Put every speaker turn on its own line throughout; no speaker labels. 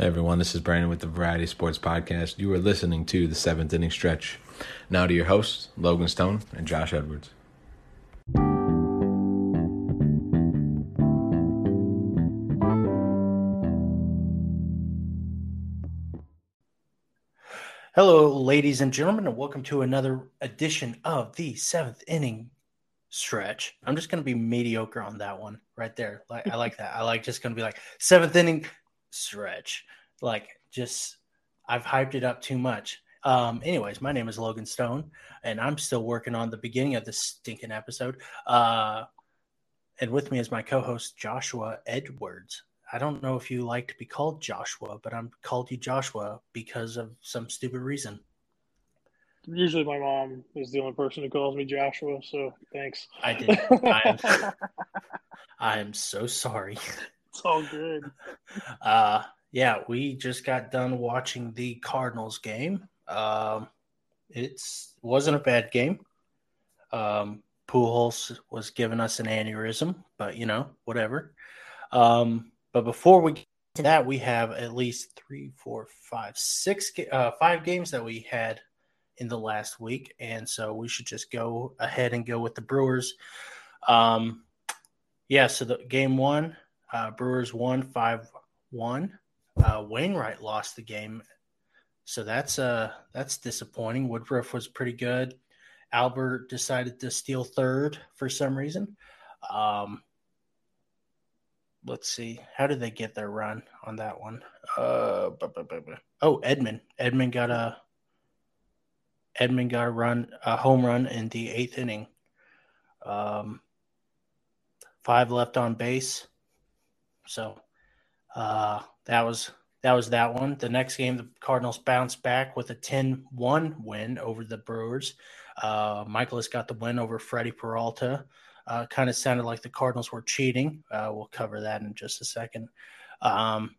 Hey everyone, this is Brandon with the Variety Sports Podcast. You are listening to the seventh inning stretch. Now to your hosts, Logan Stone and Josh Edwards.
Hello, ladies and gentlemen, and welcome to another edition of the seventh inning stretch. I'm just going to be mediocre on that one right there. Like I like that. I like just going to be like seventh inning stretch. Like just I've hyped it up too much. Um, anyways, my name is Logan Stone, and I'm still working on the beginning of this stinking episode. Uh, and with me is my co-host Joshua Edwards. I don't know if you like to be called Joshua, but I'm called you Joshua because of some stupid reason.
Usually, my mom is the only person who calls me Joshua. So thanks.
I did. I am, I am so sorry.
It's all good.
Uh, yeah, we just got done watching the Cardinals game. Um, it's wasn't a bad game. Um, Pujols was giving us an aneurysm, but you know, whatever. Um, but before we get to that, we have at least three, four, five, six, uh, five games that we had in the last week, and so we should just go ahead and go with the Brewers. Um, yeah, so the game one, uh, Brewers won five one. Uh, Wainwright lost the game, so that's uh that's disappointing. Woodruff was pretty good. Albert decided to steal third for some reason. Um, let's see, how did they get their run on that one? Uh, oh, Edman. Edman got a Edman got a run, a home run in the eighth inning. Um, five left on base. So uh, that was that was that one. The next game, the Cardinals bounced back with a 10-1 win over the Brewers. Uh, Mikolas got the win over Freddie Peralta. Uh, kind of sounded like the Cardinals were cheating. Uh, we'll cover that in just a second. Um,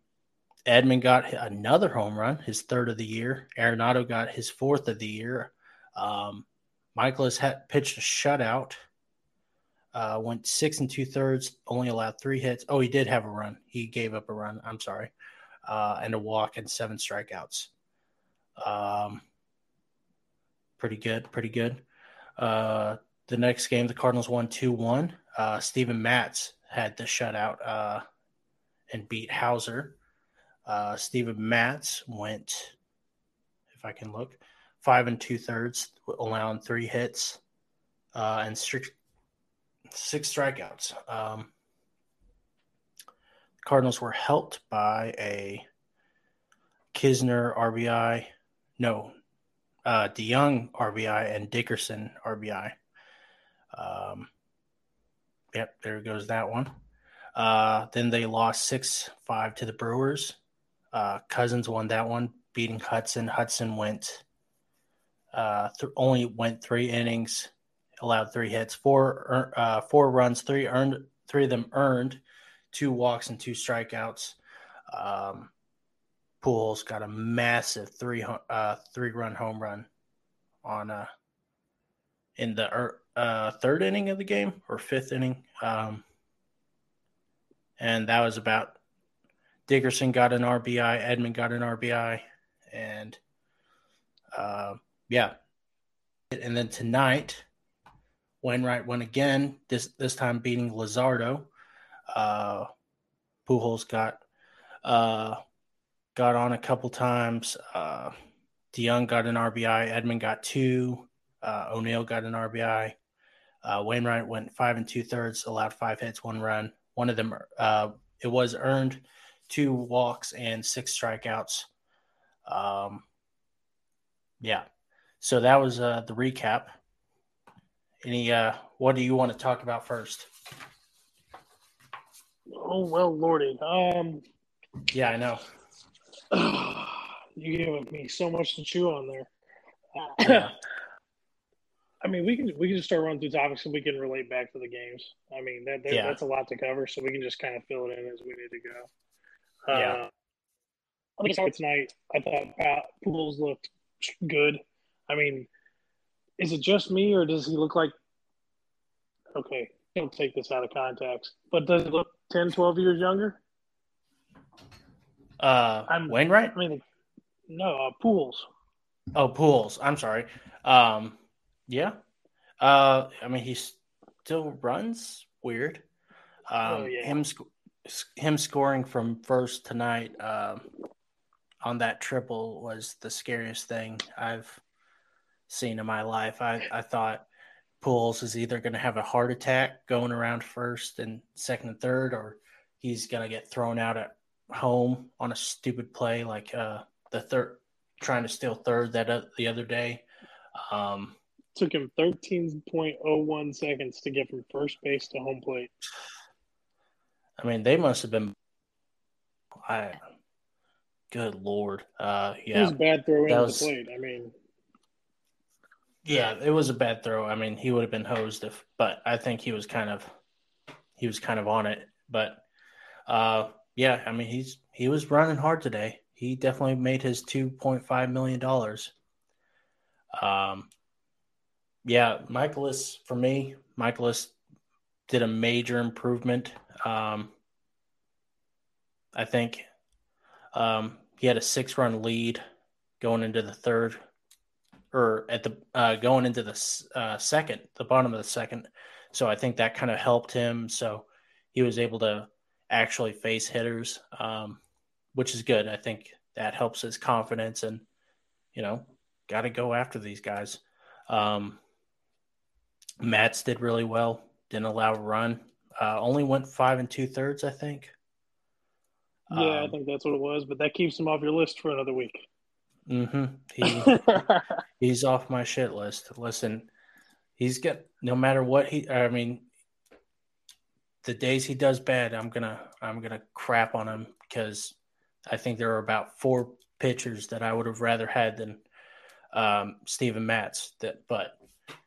Edman got another home run, his third of the year. Arenado got his fourth of the year. Um, Mikolas had pitched a shutout uh, went six and two thirds, only allowed three hits. Oh, he did have a run. He gave up a run. I'm sorry, uh, and a walk and seven strikeouts. Um, pretty good, pretty good. Uh, the next game, the Cardinals won two one. Uh, Steven Matz had the shutout uh, and beat Houser. Uh, Steven Matz went, if I can look, five and two thirds, allowing three hits, uh, and strict six strikeouts. Um, Cardinals were helped by a Knizner RBI, no, uh, DeJong RBI and Dickerson RBI. Um, yep, there goes that one. Uh, then they lost six five to the Brewers. Uh, Cousins won that one, beating Hudson. Hudson went uh, th- only went three innings, allowed three hits, four uh, four runs, three earned, three of them earned, two walks and two strikeouts. Um, Pujols got a massive three uh, three run home run on uh, in the er, uh, third inning of the game or fifth inning, um, and that was about. Dickerson got an RBI, Edman got an RBI, and uh, yeah. And then tonight, Wainwright won again. This this time beating Lazardo. Uh, Pujols got uh, got on a couple times. Uh, DeJong got an RBI. Edman got two. Uh, O'Neill got an RBI. Uh, Wainwright went five and two thirds, allowed five hits, one run. One of them, uh, it was earned two walks and six strikeouts. Um, yeah. So that was uh, the recap. Any uh what do you want to talk about first?
Oh well, lordy. Um
Yeah, I know.
you gave me so much to chew on there. Yeah. I mean, we can we can just start running through topics and we can relate back to the games. I mean, that, that yeah. that's a lot to cover, so we can just kind of fill it in as we need to go. Yeah. Uh, let me start tonight. I thought uh, Pools looked good. I mean, is it just me or does he look like okay don't take this out of context but does he look 10 12 years younger
Uh, I'm, Wainwright.
I mean, no, uh, Pujols.
Oh, pools I'm sorry. Um, yeah. Uh, I mean, he still runs weird. Um, oh, yeah. Him, sc- him scoring from first tonight um, on that triple was the scariest thing I've seen in my life. I, I thought Pujols is either going to have a heart attack going around first and second and third, or he's going to get thrown out at home on a stupid play like uh, the third trying to steal third that uh, the other day. Um,
Took him 13.01 seconds to get from first base to home plate.
I mean, they must have been. I. Good lord. Uh, yeah.
It was a bad throw was, the plate. I mean.
Yeah, it was a bad throw. I mean, he would have been hosed if, but I think he was kind of, he was kind of on it. But, uh, yeah, I mean, he's he was running hard today. He definitely made his two point five million dollars. Um, yeah, Mikolas for me, Mikolas did a major improvement. Um, I think um, he had a six run lead going into the third, or at the uh, going into the uh, second, the bottom of the second. So I think that kind of helped him. So he was able to actually face hitters, um, which is good. I think that helps his confidence and, you know, got to go after these guys. Um, Matz did really well, didn't allow a run, uh, only went five and two thirds, I think.
Yeah, um, I think that's what it was, but that keeps him off your list for another week.
Mm-hmm. He, he's off my shit list. Listen, he's got no matter what he. I mean, the days he does bad, I'm gonna I'm gonna crap on him because I think there are about four pitchers that I would have rather had than um, Steven Matz. That, but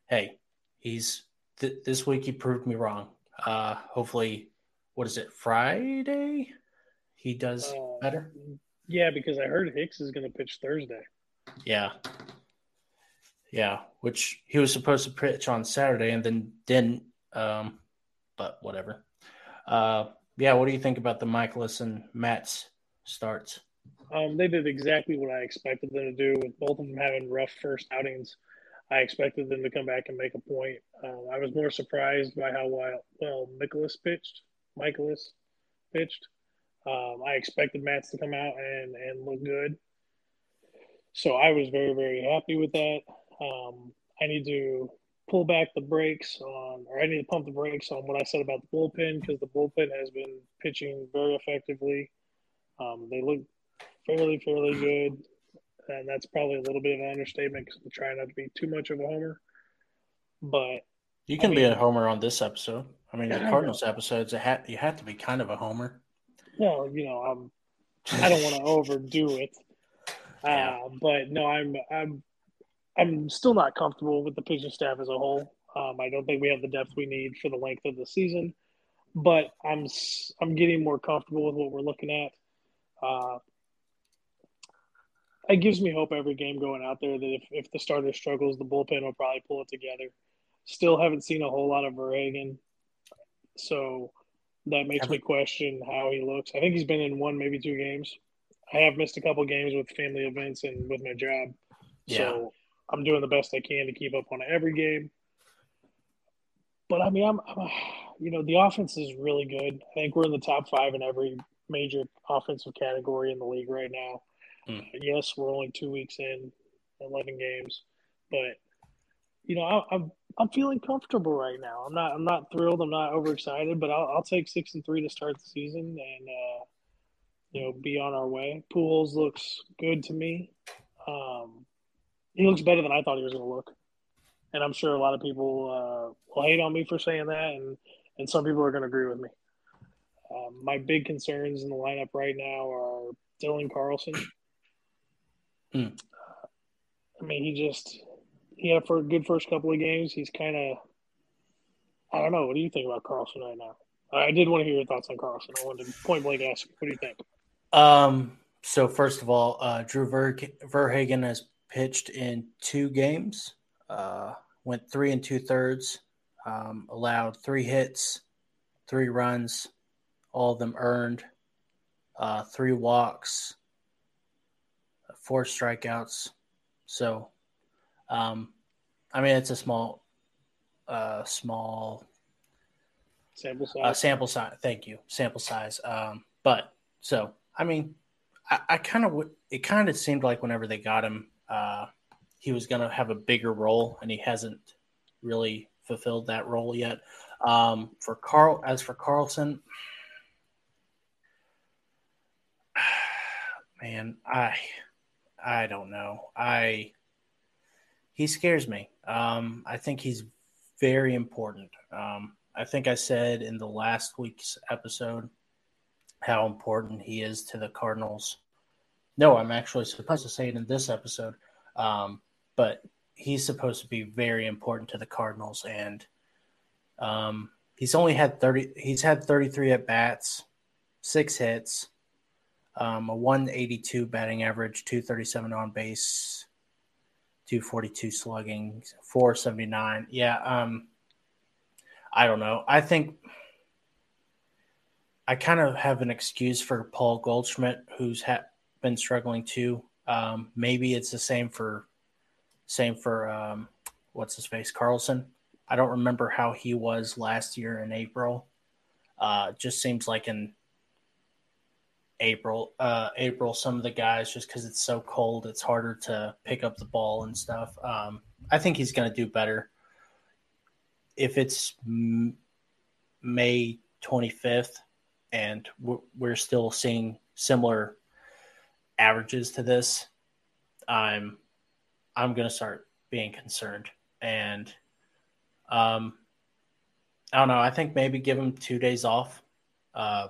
hey, he's th- this week he proved me wrong. Uh, hopefully, what is it Friday? He does uh, better.
Yeah, because I heard Hicks is going to pitch Thursday.
Yeah, yeah, which he was supposed to pitch on Saturday and then didn't. Um, but whatever. Uh, yeah, what do you think about the Mikolas and Matz starts?
Um, they did exactly what I expected them to do. With both of them having rough first outings, I expected them to come back and make a point. Uh, I was more surprised by how well, well Nicholas pitched. Mikolas pitched. Um, I expected Matz to come out and, and look good. So I was very, very happy with that. Um, I need to pull back the brakes on, or I need to pump the brakes on what I said about the bullpen because the bullpen has been pitching very effectively. Um, they look fairly, fairly good, and that's probably a little bit of an understatement because I'm trying not to be too much of a homer. But
you can I mean, be a homer on this episode. I mean, the Cardinals episodes, you have to be kind of a homer.
Well, you know, I'm. I don't want to overdo it, uh, but no, I'm. I'm I'm still not comfortable with the pitching staff as a whole. Um, I don't think we have the depth we need for the length of the season, but I'm I'm getting more comfortable with what we're looking at. Uh, it gives me hope every game going out there that if, if the starter struggles, the bullpen will probably pull it together. Still haven't seen a whole lot of Verhagen, so that makes me question how he looks. I think he's been in one, maybe two games. I have missed a couple games with family events and with my job, yeah. so I'm doing the best I can to keep up on every game. But I mean, I'm, I'm, you know, the offense is really good. I think we're in the top five in every major offensive category in the league right now. Mm. Yes, we're only two weeks in, eleven games, but you know, I, I'm I'm feeling comfortable right now. I'm not I'm not thrilled. I'm not overexcited, but I'll, I'll take six and three to start the season and uh, you know be on our way. Pools looks good to me. Um, he looks better than I thought he was going to look. And I'm sure a lot of people uh, will hate on me for saying that, and, and some people are going to agree with me. Um, my big concerns in the lineup right now are Dylan Carlson. Uh, I mean, he just he had a good first couple of games. He's kind of I don't know. What do you think about Carlson right now? I did want to hear your thoughts on Carlson. I wanted to point blank ask, what do you think?
Um. So first of all, uh, Drew Ver- Verhagen has pitched in two games, uh, went three and two thirds, um, allowed three hits, three runs, all of them earned. uh, three walks, four strikeouts. So, um, I mean, it's a small, uh, small
sample size.
Uh, sample size. Thank you, sample size. Um, but so, I mean, I, I kind of it kind of seemed like whenever they got him, uh, he was going to have a bigger role, and he hasn't really fulfilled that role yet. Um, for Carl, as for Carlson, man, I I don't know. I he scares me. Um, I think he's very important. Um, I think I said in the last week's episode how important he is to the Cardinals. No, I'm actually supposed to say it in this episode, um, but he's supposed to be very important to the Cardinals, and um, he's only had thirty. He's had 33 at bats, six hits, um, a 182 batting average, 237 on base, 242 slugging, 479. Yeah, um, I don't know. I think I kind of have an excuse for Paul Goldschmidt, who's ha- been struggling too. Um, maybe it's the same for same for um, what's his face Carlson. I don't remember how he was last year in April. Uh, just seems like in April, uh, April, some of the guys just because it's so cold, it's harder to pick up the ball and stuff. Um, I think he's going to do better. If it's m- May 25th and we're still seeing similar averages to this, I'm I'm going to start being concerned. And um, I don't know. I think maybe give him two days off. Uh,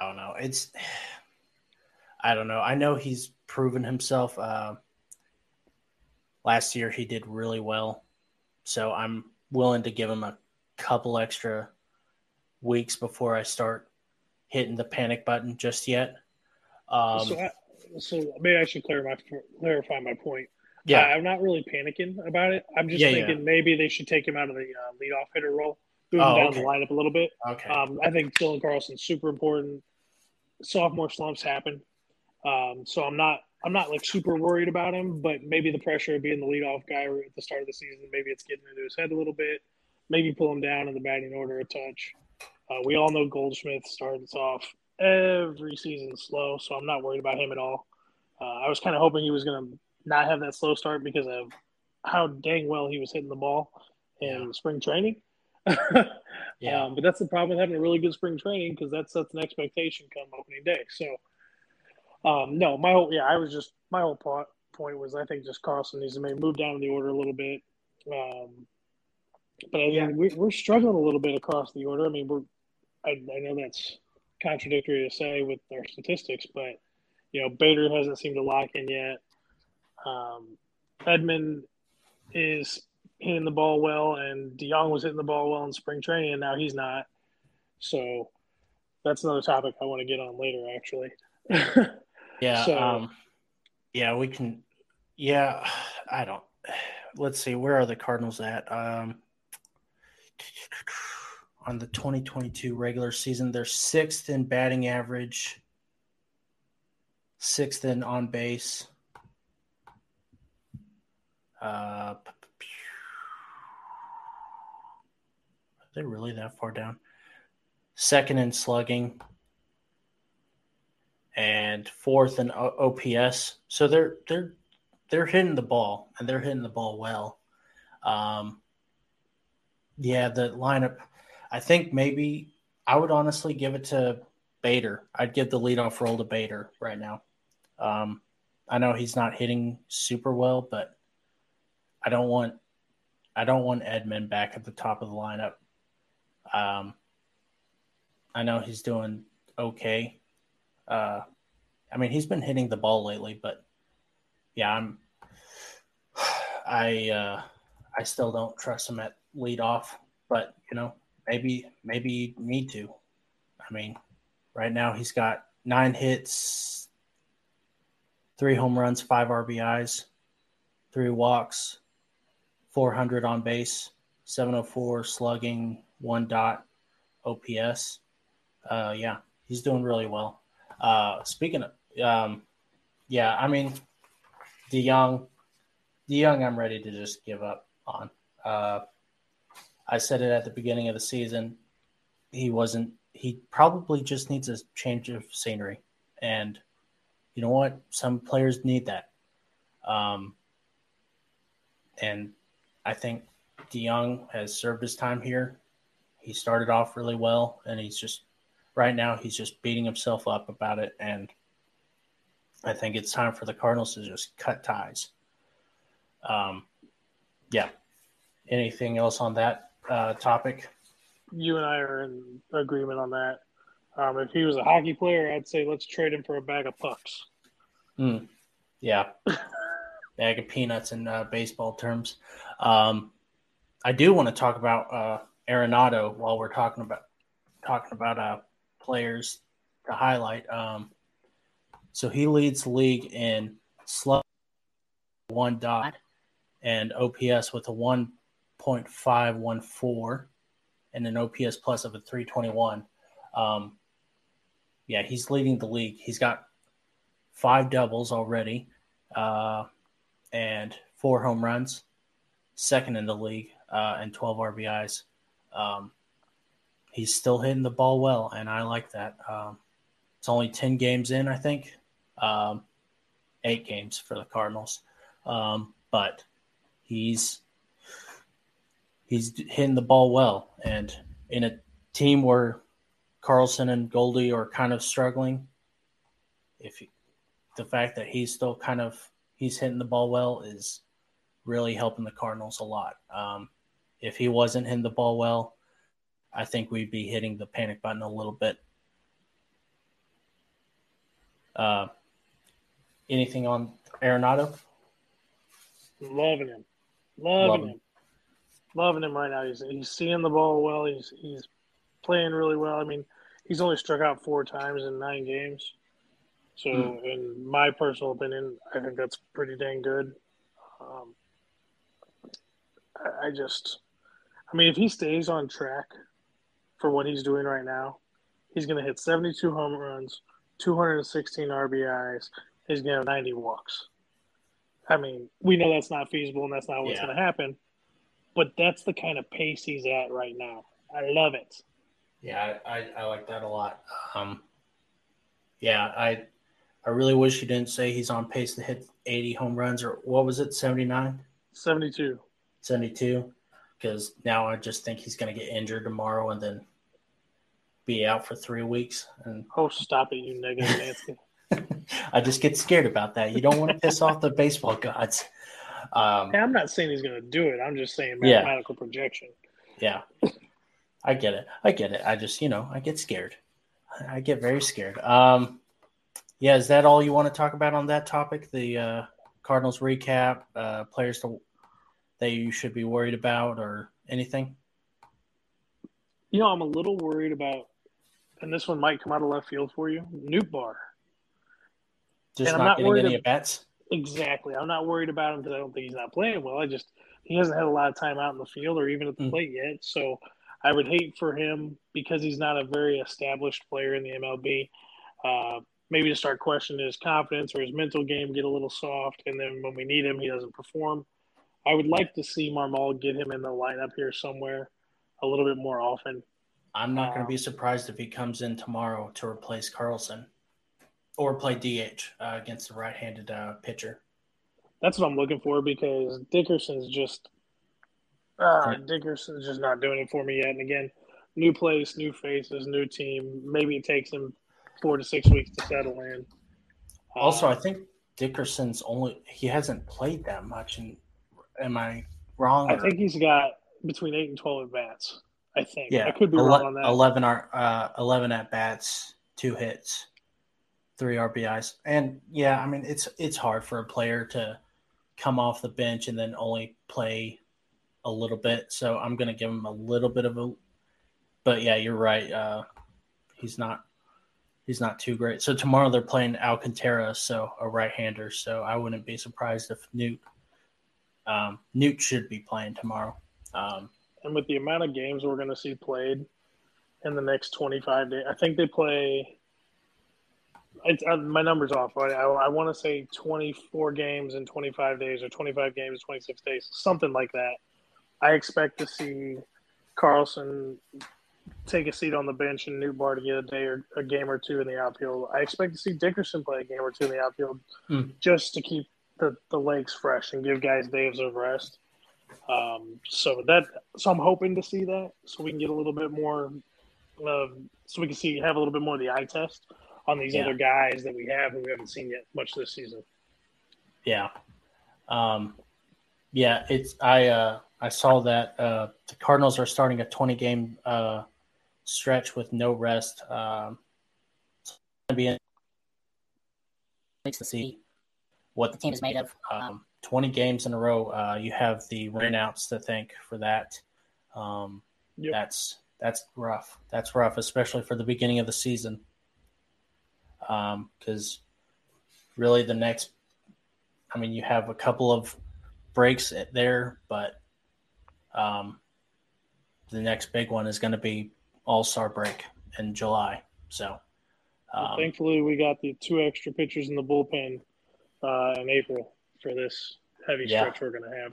I don't know. It's I don't know. I know he's proven himself. Uh, last year he did really well, so I'm willing to give him a couple extra weeks before I start hitting the panic button just yet. Um,
so, I, so maybe I should clarify clarify my point. Yeah, uh, I'm not really panicking about it. I'm just yeah, thinking yeah. maybe they should take him out of the uh, leadoff hitter role, move oh, him down okay. the lineup a little bit.
Okay.
Um, I think Dylan Carlson's super important. Sophomore slumps happen, um, so I'm not I'm not like super worried about him. But maybe the pressure of being the leadoff guy at the start of the season, maybe it's getting into his head a little bit. Maybe pull him down in the batting order a touch. Uh, we all know Goldschmidt starts off every season slow, so I'm not worried about him at all. Uh, I was kind of hoping he was going to not have that slow start because of how dang well he was hitting the ball in spring training. yeah, um, but that's the problem with having a really good spring training because that sets an expectation come opening day. So, um, no, my whole yeah, I was just my whole point point was I think just Carlson needs to maybe move down in the order a little bit. Um, but I mean, yeah. we, we're struggling a little bit across the order. I mean, we're I, I know that's contradictory to say with our statistics, but you know, Bader hasn't seemed to lock in yet. Um, Edman is hitting the ball well, and DeJong was hitting the ball well in spring training, and now he's not. So that's another topic I want to get on later, actually.
yeah. So, um, yeah, we can. Yeah, I don't. Let's see. Where are the Cardinals at? Um, on the 2022 regular season. They're sixth in batting average, sixth in on base. Uh, they really that far down? Second in slugging and fourth in OPS. So they're they're they're hitting the ball and they're hitting the ball well. Um, yeah, the lineup I think maybe I would honestly give it to Bader. I'd give the leadoff role to Bader right now. Um, I know he's not hitting super well, but I don't want I don't want Edman back at the top of the lineup. Um, I know he's doing okay. Uh, I mean, he's been hitting the ball lately, but yeah, I'm. I uh, I still don't trust him at leadoff, but you know, maybe maybe need to. I mean, right now he's got nine hits, three home runs, five RBIs, three walks, 400 on base, 704 slugging, one dot OPS. Uh, yeah, he's doing really well. Uh, speaking of, um, yeah, I mean, DeJong, the young, I'm ready to just give up on. Uh, I said it at the beginning of the season. He wasn't. He probably just needs a change of scenery, and you know what? Some players need that. Um, and I think DeJong has served his time here. He started off really well, and he's just right now he's just beating himself up about it. And I think it's time for the Cardinals to just cut ties. Um, yeah. Anything else on that uh, topic?
You and I are in agreement on that. Um, if he was a hockey player, I'd say let's trade him for a bag of pucks.
Mm, yeah, bag of peanuts in uh, baseball terms. Um, I do want to talk about uh, Arenado while we're talking about talking about uh, players to highlight. Um, so he leads the league in slug one dot and OPS with a one point five one four and an OPS plus of a three twenty one. Um, yeah, he's leading the league. He's got five doubles already, uh, and four home runs, second in the league, uh, and 12 RBIs. Um, he's still hitting the ball well, and I like that. Um, it's only 10 games in, I think, um, eight games for the Cardinals, um, but he's he's hitting the ball well, and in a team where Carlson and Goldie are kind of struggling, if the fact that he's still kind of he's hitting the ball well is really helping the Cardinals a lot. Um, if he wasn't hitting the ball well, I think we'd be hitting the panic button a little bit. Uh, anything on Arenado?
Loving him, loving, loving him. him, loving him right now. He's he's seeing the ball well. He's he's playing really well. I mean, he's only struck out four times in nine games. So, mm. in my personal opinion, I think that's pretty dang good. Um, I, I just, I mean, if he stays on track for what he's doing right now, he's going to hit 72 home runs, 216 RBIs. He's going to have 90 walks. I mean, we know that's not feasible and that's not what's yeah. going to happen, but that's the kind of pace he's at right now. I love it.
Yeah, I, I, I like that a lot. Um, yeah, I I really wish he didn't say he's on pace to hit 80 home runs or what was it, 79?
72.
72. Because now I just think he's going to get injured tomorrow and then be out for three weeks. And
oh, stop it, you negative Nancy.
I just get scared about that. You don't want to piss off the baseball gods.
Um, I'm not saying he's going to do it. I'm just saying mathematical yeah. projection.
Yeah, I get it. I get it. I just, you know, I get scared. I get very scared. Um, yeah, is that all you want to talk about on that topic? The uh, Cardinals recap, uh, players to, that you should be worried about, or anything?
You know, I'm a little worried about, and this one might come out of left field for you. Nootbaar.
Just not, not, getting any at bats.
Exactly. I'm not worried about him because I don't think he's not playing well. I just he hasn't had a lot of time out in the field or even at the mm. plate yet. So I would hate for him because he's not a very established player in the MLB. Uh, maybe to start questioning his confidence or his mental game get a little soft, and then when we need him, he doesn't perform. I would like to see Marmol get him in the lineup here somewhere a little bit more often.
I'm not going to be um, surprised if he comes in tomorrow to replace Carlson or play DH uh, against the right-handed uh, pitcher.
That's what I'm looking for because Dickerson's just uh, Dickerson's just not doing it for me yet. And again, new place, new faces, new team. Maybe it takes him four to six weeks to settle in.
Also, uh, I think Dickerson's only he hasn't played that much. And am I wrong?
I think he's got between eight and twelve at bats. I think. Yeah, I could be ele- wrong on that.
Eleven are uh, eleven at bats, two hits, three RBIs, and yeah, I mean it's it's hard for a player to come off the bench and then only play a little bit. So I'm going to give him a little bit of a. But yeah, you're right. Uh, he's not he's not too great. So tomorrow they're playing Alcantara, so a right-hander. So I wouldn't be surprised if Newt um, Newt should be playing tomorrow. Um,
and with the amount of games we're going to see played in the next 25 days, I think they play uh, my number's off. I, I, I want to say 24 games in 25 days or 25 games in 26 days, something like that. I expect to see Carlson take a seat on the bench and Nootbaar to get a day or a game or two in the outfield. I expect to see Dickerson play a game or two in the outfield mm. just to keep the, the legs fresh and give guys days of rest. Um, so that so I'm hoping to see that so we can get a little bit more uh, so we can see have a little bit more of the eye test on these yeah. other guys that we have who we haven't seen yet much this season.
Yeah. Um, yeah, it's I uh, I saw that uh, the Cardinals are starting a 20 game uh, stretch with no rest. Um, it's to be to see what the team is made of. Um, 20 games in a row. Uh, you have the rainouts to thank for that. Um, yep. That's that's rough. That's rough, especially for the beginning of the season. Because um, really, the next, I mean, you have a couple of breaks there, but um, the next big one is going to be All Star break in July. So,
um, thankfully, we got the two extra pitchers in the bullpen uh, in April for this heavy yeah. stretch we're going to have.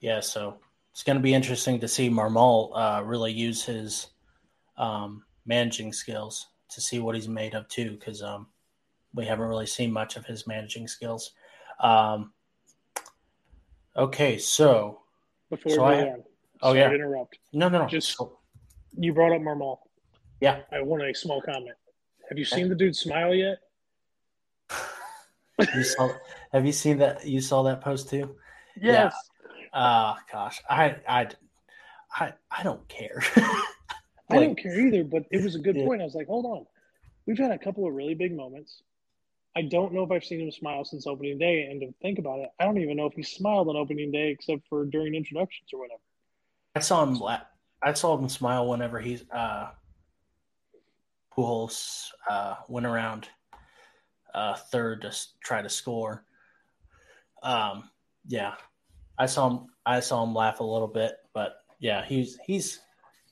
Yeah, so it's going to be interesting to see Marmol uh, really use his um, managing skills to see what he's made of too, because um, we haven't really seen much of his managing skills. Um, okay, so
before so we I, on,
oh yeah,
interrupt.
No, no, no.
Just you brought up Marmol.
Yeah,
I want a small comment. Have you seen the dude smile yet?
You saw, have you seen that? You saw that post too?
Yes.
Ah, uh, gosh, I, I, I, I don't care.
I don't care either, but it was a good yeah. point. I was like, hold on, we've had a couple of really big moments. I don't know if I've seen him smile since opening day, and to think about it, I don't even know if he smiled on opening day except for during introductions or whatever.
I saw him. I saw him smile whenever he's uh, Pujols uh, went around uh, third to try to score. Um, yeah, I saw him. I saw him laugh a little bit, but yeah, he's he's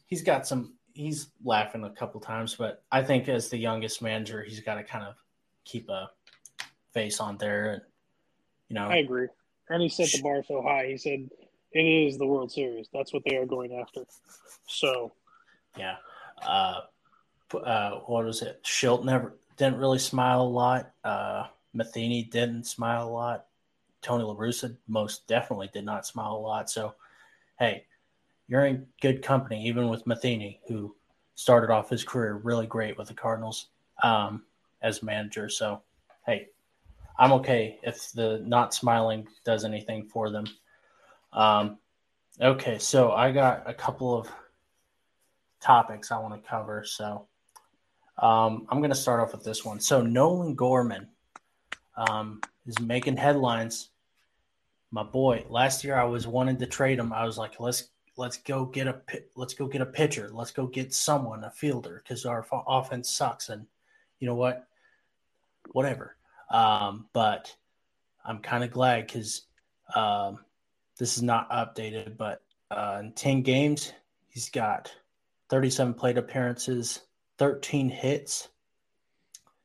he's got some. He's laughing a couple times, but I think as the youngest manager, he's got to kind of keep a face on there, and you know.
I agree, and he set the bar so high. He said it is the World Series. That's what they are going after. So,
yeah. Uh, uh, what was it? Shildt never didn't really smile a lot. Uh, Matheny didn't smile a lot. Tony La Russa most definitely did not smile a lot. So, hey, you're in good company, even with Matheny, who started off his career really great with the Cardinals um, as manager. So, hey, I'm okay if the not smiling does anything for them. Um, okay, so I got a couple of topics I want to cover. So, um, I'm going to start off with this one. So, Nolan Gorman um, is making headlines. My boy, last year I was wanting to trade him. I was like, let's let's go get a let's go get a pitcher. Let's go get someone a fielder because our offense sucks. And you know what? Whatever. Um, but I'm kind of glad because um, this is not updated. But uh, in 10 games, he's got 37 plate appearances, 13 hits.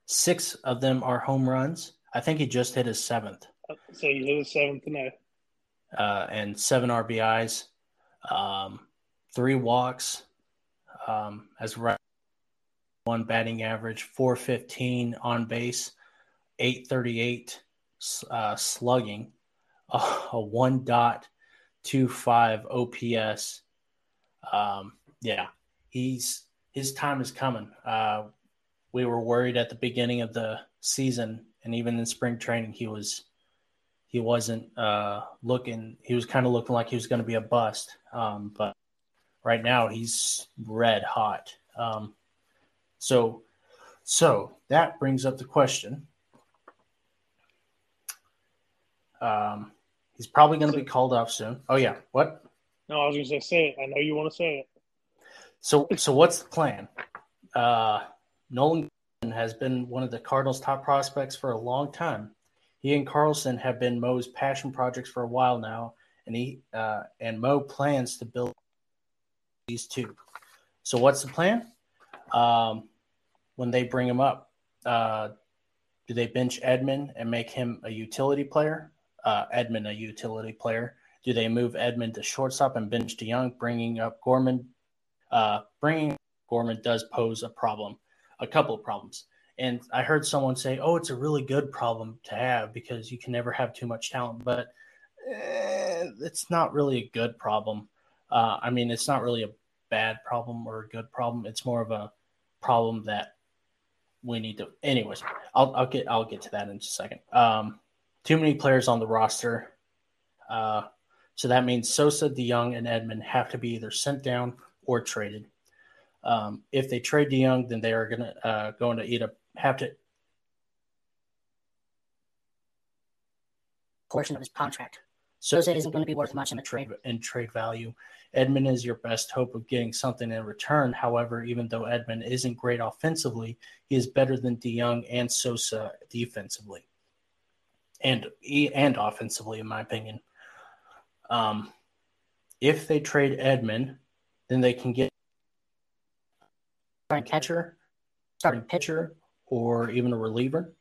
Six of them are home runs. I think he just hit his seventh.
So he hit his seventh tonight.
Uh, and seven RBIs, um, three walks, um, as right one batting average, 415 on base, 838 uh, slugging, a, a 1.25 OPS. Um, yeah, he's his time is coming. Uh, we were worried at the beginning of the season and even in spring training, he was he wasn't uh, looking. He was kind of looking like he was going to be a bust. Um, but right now, he's red hot. Um, so, so that brings up the question. Um, he's probably going to be called off soon. Oh yeah, what?
No, I was going to say, say it. I know you want to say it.
So, so what's the plan? Uh, Nolan has been one of the Cardinals' top prospects for a long time. He and Carlson have been Mo's passion projects for a while now, and he uh, and Mo plans to build these two. So what's the plan? Um, when they bring him up, uh, Do they bench Edman and make him a utility player? Uh, Edman a utility player? Do they move Edman to shortstop and bench DeJong, bringing up Gorman? Uh, bringing Gorman does pose a problem, a couple of problems. And I heard someone say, "Oh, it's a really good problem to have because you can never have too much talent." But eh, it's not really a good problem. Uh, I mean, it's not really a bad problem or a good problem. It's more of a problem that we need to. Anyways, I'll, I'll get I'll get to that in a second. Um, too many players on the roster, uh, so that means Sosa, DeJong, and Edman have to be either sent down or traded. Um, if they trade DeJong, then they are gonna uh, going to eat a have to
portion of his contract. Sosa isn't going to be worth much in
a trade in trade value. Edman is your best hope of getting something in return. However, even though Edman isn't great offensively, he is better than DeJong and Sosa defensively, and and offensively, in my opinion. Um, if they trade Edman, then they can get starting catcher, starting pitcher, or even a reliever.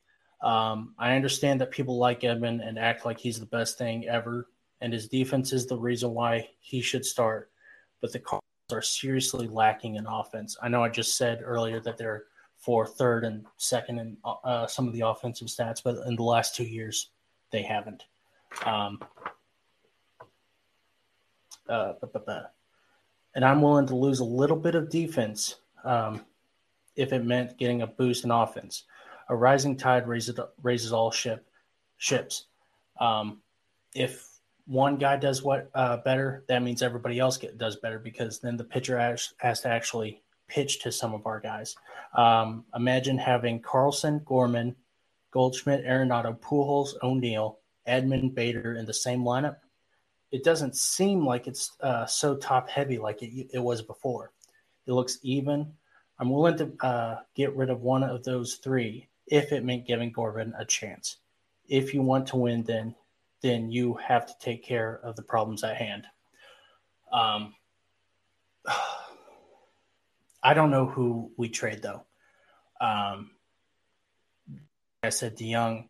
Um, I understand that people like Edman and act like he's the best thing ever, and his defense is the reason why he should start. But the Cardinals are seriously lacking in offense. I know I just said earlier that they're for third and second in uh, some of the offensive stats, but in the last two years, they haven't. Um, uh, and I'm willing to lose a little bit of defense um, if it meant getting a boost in offense. A rising tide raises, raises all ship ships. Um, if one guy does what uh, better, that means everybody else get, does better because then the pitcher has, has to actually pitch to some of our guys. Um, imagine having Carlson, Gorman, Goldschmidt, Arenado, Pujols, O'Neill, Edman, Bader in the same lineup. It doesn't seem like it's uh, so top heavy like it, it was before. It looks even. I'm willing to uh, get rid of one of those three if it meant giving Gorman a chance. If you want to win, then then you have to take care of the problems at hand. Um, I don't know who we trade though. Um, I said DeJong,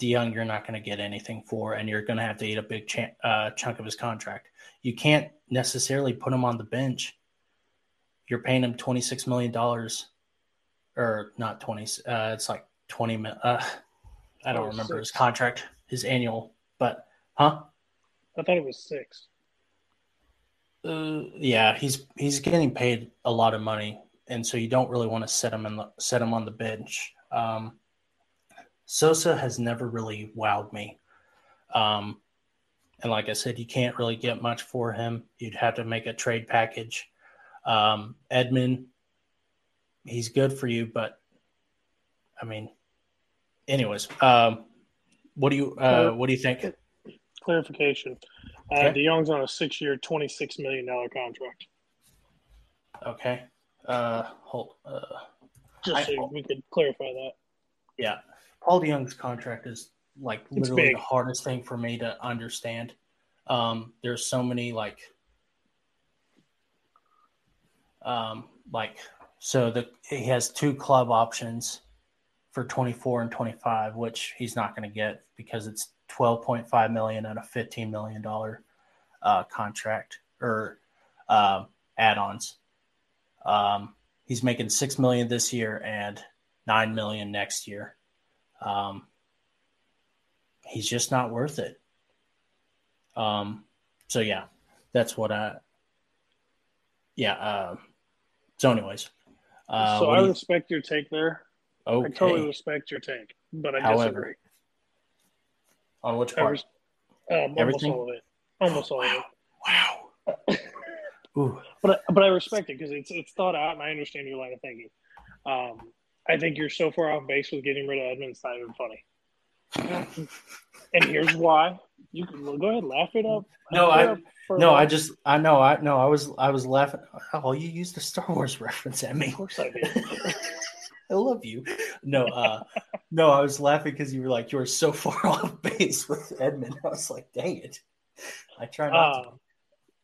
DeJong, you're not going to get anything for, and you're going to have to eat a big ch- uh, chunk of his contract. You can't necessarily put him on the bench you're paying him twenty six million dollars, or not twenty. Uh, it's like twenty. Uh, I don't remember six. his contract, his annual, but huh?
I thought it was six.
Uh, yeah, he's he's getting paid a lot of money, and so you don't really want to set him in the, set him on the bench. Um, Sosa has never really wowed me. Um, and like I said, you can't really get much for him. You'd have to make a trade package. Um, Edman, he's good for you, but I mean, anyways, um, what do you uh, what do you think?
Clarification: uh, okay. DeJong's on a six-year, twenty-six million dollar contract.
Okay. Uh, hold. Uh,
Just so I, we could clarify that.
Yeah, Paul DeJong's contract is like literally the hardest thing for me to understand. Um, there's so many like um, like so the he has two club options for 24 and 25, which he's not going to get because it's 12.5 million and a 15 million dollar uh, contract or uh, add-ons. Um, he's making six million this year and nine million next year. Um, he's just not worth it. Um, so yeah, that's what I. Yeah, uh, so, anyways,
uh, so I you... respect your take there. Okay. I totally respect your take, but I However, disagree.
On which part?
Um, Everything? Almost all of it. Almost
all
wow. of it.
Wow.
Ooh. But but I respect it because it's it's thought out, and I understand your line of thinking. Um, I think you're so far off base with getting rid of Edman. It's not even funny. and here's why. You can go ahead, laugh it up.
No, I no, I just I know I know I was I was laughing. Oh, you used a Star Wars reference at me.
Of course I did.
I love you. No, uh, no, I was laughing because you were like you were so far off base with Edman. I was like, dang it. I try not uh, to.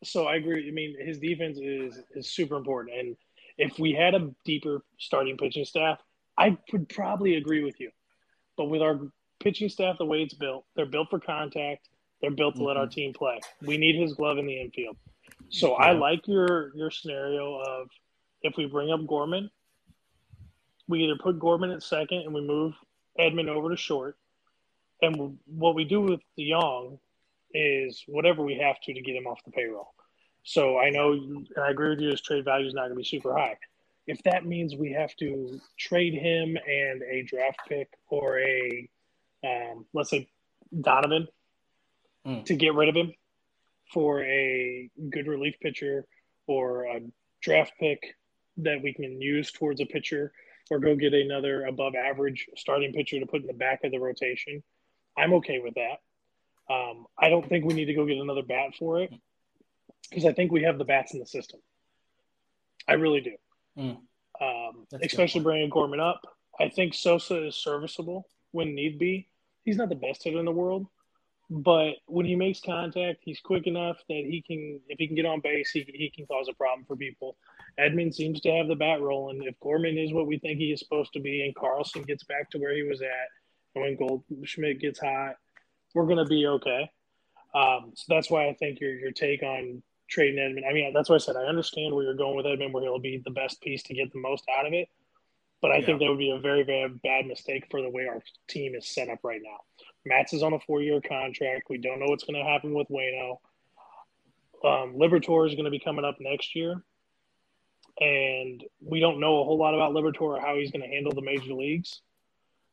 So I agree. I mean, his defense is is super important, and if we had a deeper starting pitching staff, I would probably agree with you. But with our pitching staff, the way it's built, they're built for contact. They're built to mm-hmm. let our mm-hmm. team play. We need his glove in the infield. So yeah. I like your your scenario of if we bring up Gorman, we either put Gorman at second and we move Edman over to short, and what we do with DeJong is whatever we have to to get him off the payroll. So I know, and I agree with you, his trade value is not going to be super high. If that means we have to trade him and a draft pick or a, um, let's say, Donovan mm. to get rid of him for a good relief pitcher or a draft pick that we can use towards a pitcher or go get another above average starting pitcher to put in the back of the rotation, I'm okay with that. Um, I don't think we need to go get another bat for it because I think we have the bats in the system. I really do. Mm. Um, especially bringing Gorman up. I think Sosa is serviceable when need be. He's not the best hitter in the world, but when he makes contact, he's quick enough that he can, if he can get on base, he, he can cause a problem for people. Edman seems to have the bat rolling. If Gorman is what we think he is supposed to be, and Carlson gets back to where he was at, and when Goldschmidt gets hot, we're going to be okay. Um, so that's why I think your your take on trading Edman. I mean, that's why I said I understand where you're going with Edman, where he'll be the best piece to get the most out of it. But I yeah. think that would be a very, very bad mistake for the way our team is set up right now. Matz is on a four-year contract. We don't know what's going to happen with Wayno. Um, Liberatore is going to be coming up next year, and we don't know a whole lot about Liberatore or how he's going to handle the major leagues.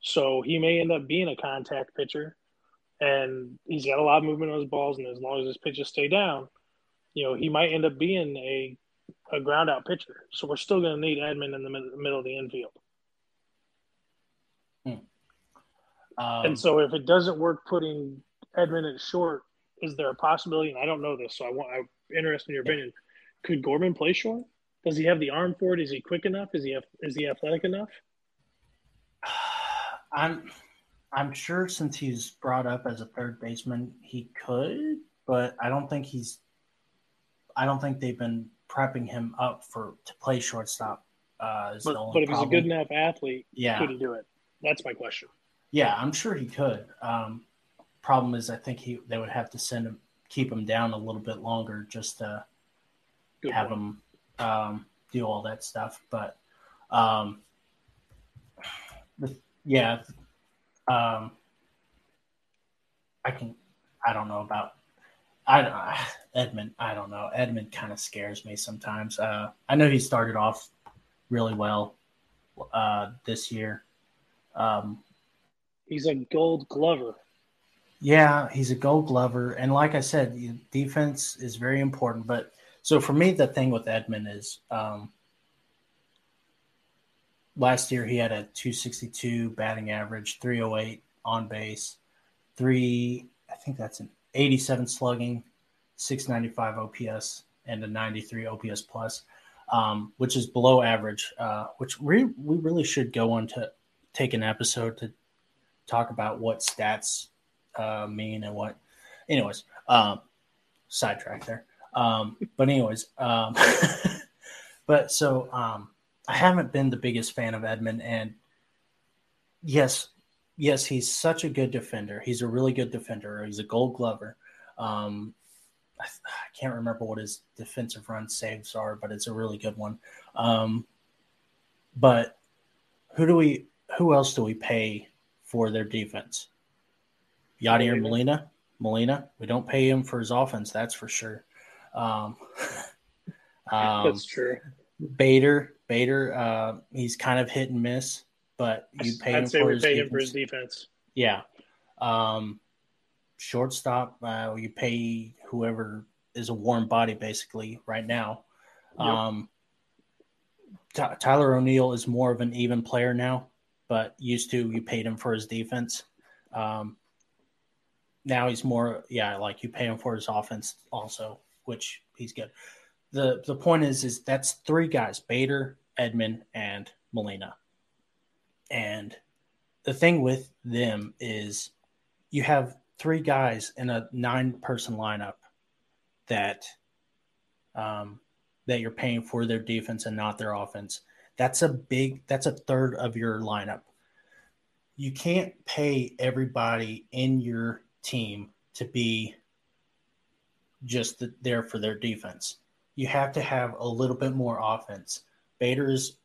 So he may end up being a contact pitcher, and he's got a lot of movement on his balls. And as long as his pitches stay down, you know, he might end up being a a ground out pitcher. So we're still going to need Edman in the middle of the infield. Hmm. Um, and so if it doesn't work putting Edman at short, is there a possibility? And I don't know this, so I want I'm interested in your opinion. Could Gorman play short? Does he have the arm for it? Is he quick enough? Is he is he athletic enough?
I'm I'm sure since he's brought up as a third baseman, he could, but I don't think he's. I don't think they've been prepping him up for to play shortstop. Uh,
but, but if he's a good enough athlete, yeah. could he do it? That's my question.
Yeah, I'm sure he could. Um, problem is, I think he they would have to send him, keep him down a little bit longer just to good have point. him um, do all that stuff. But um, yeah, um, I can. I don't know about. I don't. Edman. I don't know. Edman kind of scares me sometimes. Uh, I know he started off really well uh, this year. Um,
he's a Gold Glover.
Yeah, he's a Gold Glover, and like I said, defense is very important. But so for me, the thing with Edman is um, last year he had a 262 batting average, 308 on base, three, I think that's an 87 slugging, 695 OPS, and a 93 OPS plus, um, which is below average. Uh, which we we really should go on to take an episode to talk about what stats uh, mean and what. Anyways, um, sidetrack there. Um, but anyways, um, but so um, I haven't been the biggest fan of Edman, and yes, yes, he's such a good defender. He's a really good defender. He's a Gold Glover. Um, I, I, can't remember what his defensive run saves are, but it's a really good one. Um, but who do we? Who else do we pay for their defense? Yadier Molina. Molina. We don't pay him for his offense. That's for sure. Um,
um, that's true.
Bader, Bader, uh, he's kind of hit and miss, but you pay I'd him say for we his pay defense. him for his
defense.
Yeah. Um, shortstop, uh, you pay whoever is a warm body basically right now. Yep. Um, T- Tyler O'Neill is more of an even player now, but used to you paid him for his defense. Um, now he's more, yeah, like you pay him for his offense also, which he's good the the point is is that's three guys: Bader, Edman, and Molina. And the thing with them is you have three guys in a nine person lineup that um, that you're paying for their defense and not their offense. That's a big that's a third of your lineup. you can't pay everybody in your team to be just the, there for their defense. You have to have a little bit more offense. Bader is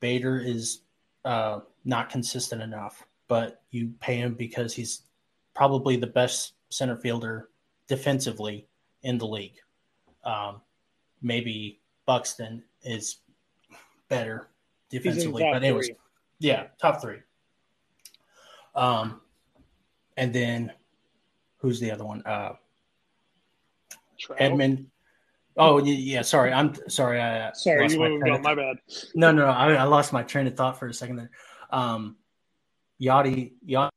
Bader is uh, not consistent enough, but you pay him because he's probably the best center fielder defensively in the league. Um, maybe Buxton is better defensively, but it was yeah, top three. Um, and then who's the other one? Uh, Edman. Oh yeah, sorry. I'm sorry. I
uh, sorry. You my, go, my bad.
No, no, no. I, I, lost my train of thought for a second there. Um, Yadi, Yadi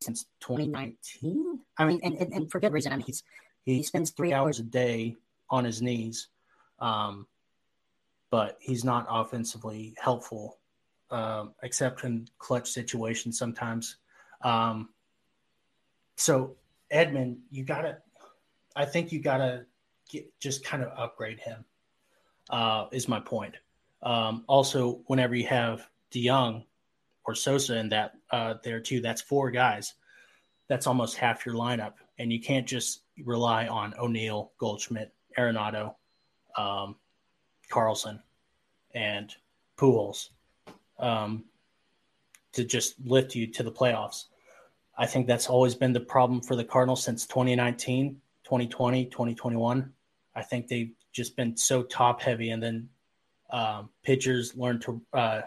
since 2019. I mean, and, and, and, for good reason. I mean, he's
he spends three hours a day on his knees, um, but he's not offensively helpful, um, except in clutch situations sometimes. Um, so Edman, you gotta. I think you gotta get, just kind of upgrade him. Uh, is my point. Um, also, whenever you have DeJong or Sosa in that uh, there too, that's four guys. That's almost half your lineup, and you can't just rely on O'Neill, Goldschmidt, Arenado, um, Carlson, and Pujols um, to just lift you to the playoffs. I think that's always been the problem for the Cardinals since 2019, 2020, 2021. I think they've just been so top heavy, and then um, pitchers learn to uh,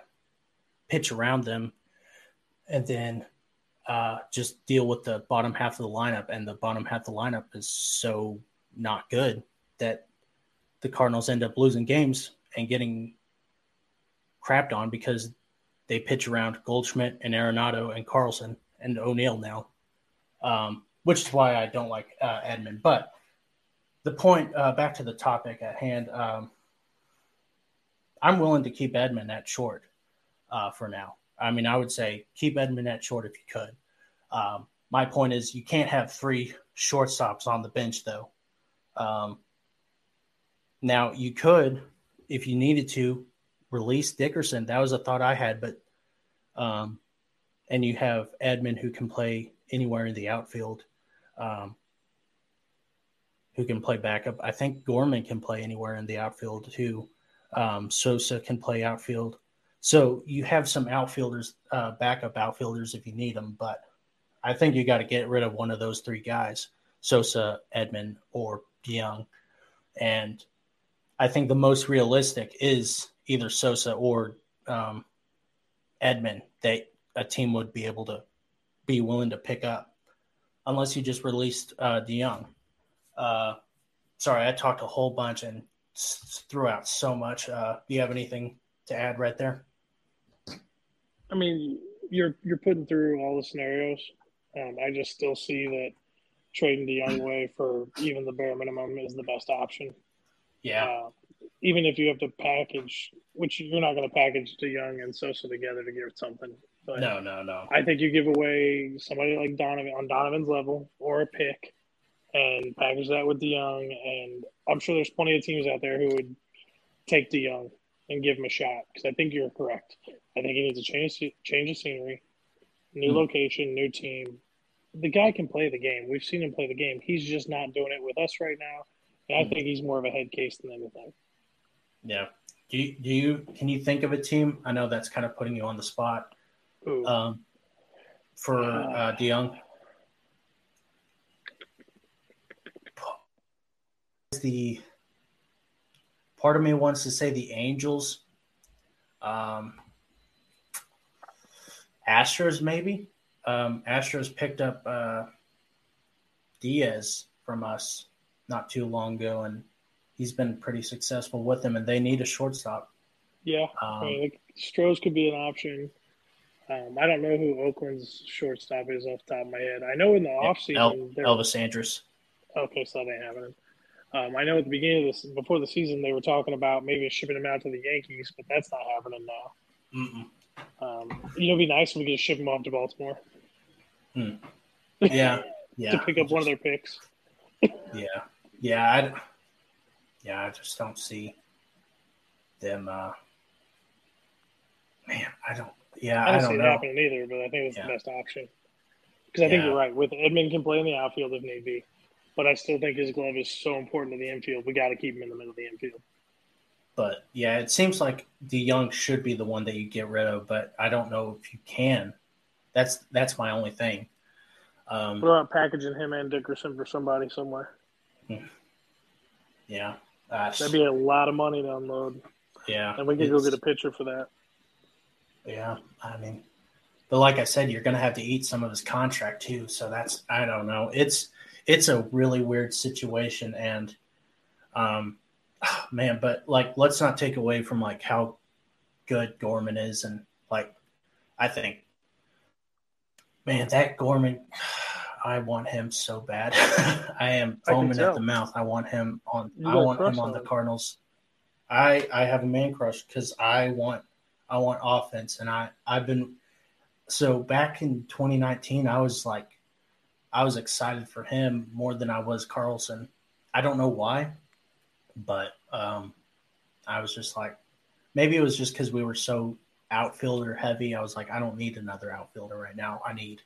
pitch around them, and then uh, just deal with the bottom half of the lineup. And the bottom half of the lineup is so not good that the Cardinals end up losing games and getting crapped on because they pitch around Goldschmidt and Arenado and Carlson and O'Neill now, um, which is why I don't like uh. But the point, uh, back to the topic at hand, um, I'm willing to keep Edman at short uh, for now. I mean, I would say keep Edman at short if you could. Um, my point is, you can't have three shortstops on the bench, though. Um, now, you could, if you needed to, release Dickerson. That was a thought I had, but um, and you have Edman who can play anywhere in the outfield, um, who can play backup. I think Gorman can play anywhere in the outfield too. Um, Sosa can play outfield. So you have some outfielders, uh, backup outfielders if you need them, but I think you got to get rid of one of those three guys, Sosa, Edman, or Young. And I think the most realistic is either Sosa or um, Edman that a team would be able to be willing to pick up, unless you just released uh, DeJong. Uh, sorry, I talked a whole bunch and threw out so much. Uh, do you have anything to add right there?
I mean, you're you're putting through all the scenarios. Um, I just still see that trading DeJong away for even the bare minimum is the best option.
Yeah. Uh,
even if you have to package, which you're not going to package DeJong and Sosa together to get something.
But no, no, no.
I think you give away somebody like Donovan on Donovan's level or a pick and package that with DeJong. And I'm sure there's plenty of teams out there who would take DeJong and give him a shot because I think you're correct. I think he needs to change change of scenery, new hmm. location, new team. The guy can play the game. We've seen him play the game. He's just not doing it with us right now. And I hmm. think he's more of a head case than anything.
Yeah. Do you, do you can you think of a team? I know that's kind of putting you on the spot. Um, for uh, DeJong. The part of me wants to say the Angels, um, Astros maybe. Um, Astros picked up uh, Diaz from us not too long ago, and he's been pretty successful with them, and they need a shortstop.
Yeah, um, I mean, Strohs could be an option. Um, I don't know who Oakland's shortstop is off the top of my head. I know in the yeah, offseason
El- Elvis Andrus.
Okay, so that ain't happening. Um, I know at the beginning of this, before the season, they were talking about maybe shipping him out to the Yankees, but that's not happening now. Um, you know, it'd be nice if we could ship him off to Baltimore.
Hmm. Yeah, yeah.
to pick up one of their picks.
yeah, yeah. I, yeah, I just don't see them. Uh, Man, I don't. Yeah,
I don't,
I don't
see it happening either, but I think it's
Yeah.
the best option. Because I think
Yeah.
you're right. With Edman can play in the outfield if need be, but I still think his glove is so important to the infield. We got to keep him in the middle of the infield.
But yeah, it seems like the young should be the one that you get rid of, but I don't know if you can. That's that's my only thing. Um,
What about packaging him and Dickerson for somebody somewhere?
yeah,
That'd be a lot of money to unload,
yeah,
and we could go get a pitcher for that.
Yeah, I mean, but like I said, you're going to have to eat some of his contract too. So that's I don't know. It's it's a really weird situation, and um, man, but like let's not take away from like how good Gorman is, and like I think, man, that Gorman, I want him so bad. I am
I
foaming at the mouth. I want him on. I want him on
on
the. Cardinals. I I have a man crush because I want I want offense, and I I've been so back in 2019. I was like, I was excited for him more than I was Carlson. I don't know why, but um, I was just like, maybe it was just because we were so outfielder heavy. I was like, I don't need another outfielder right now. I need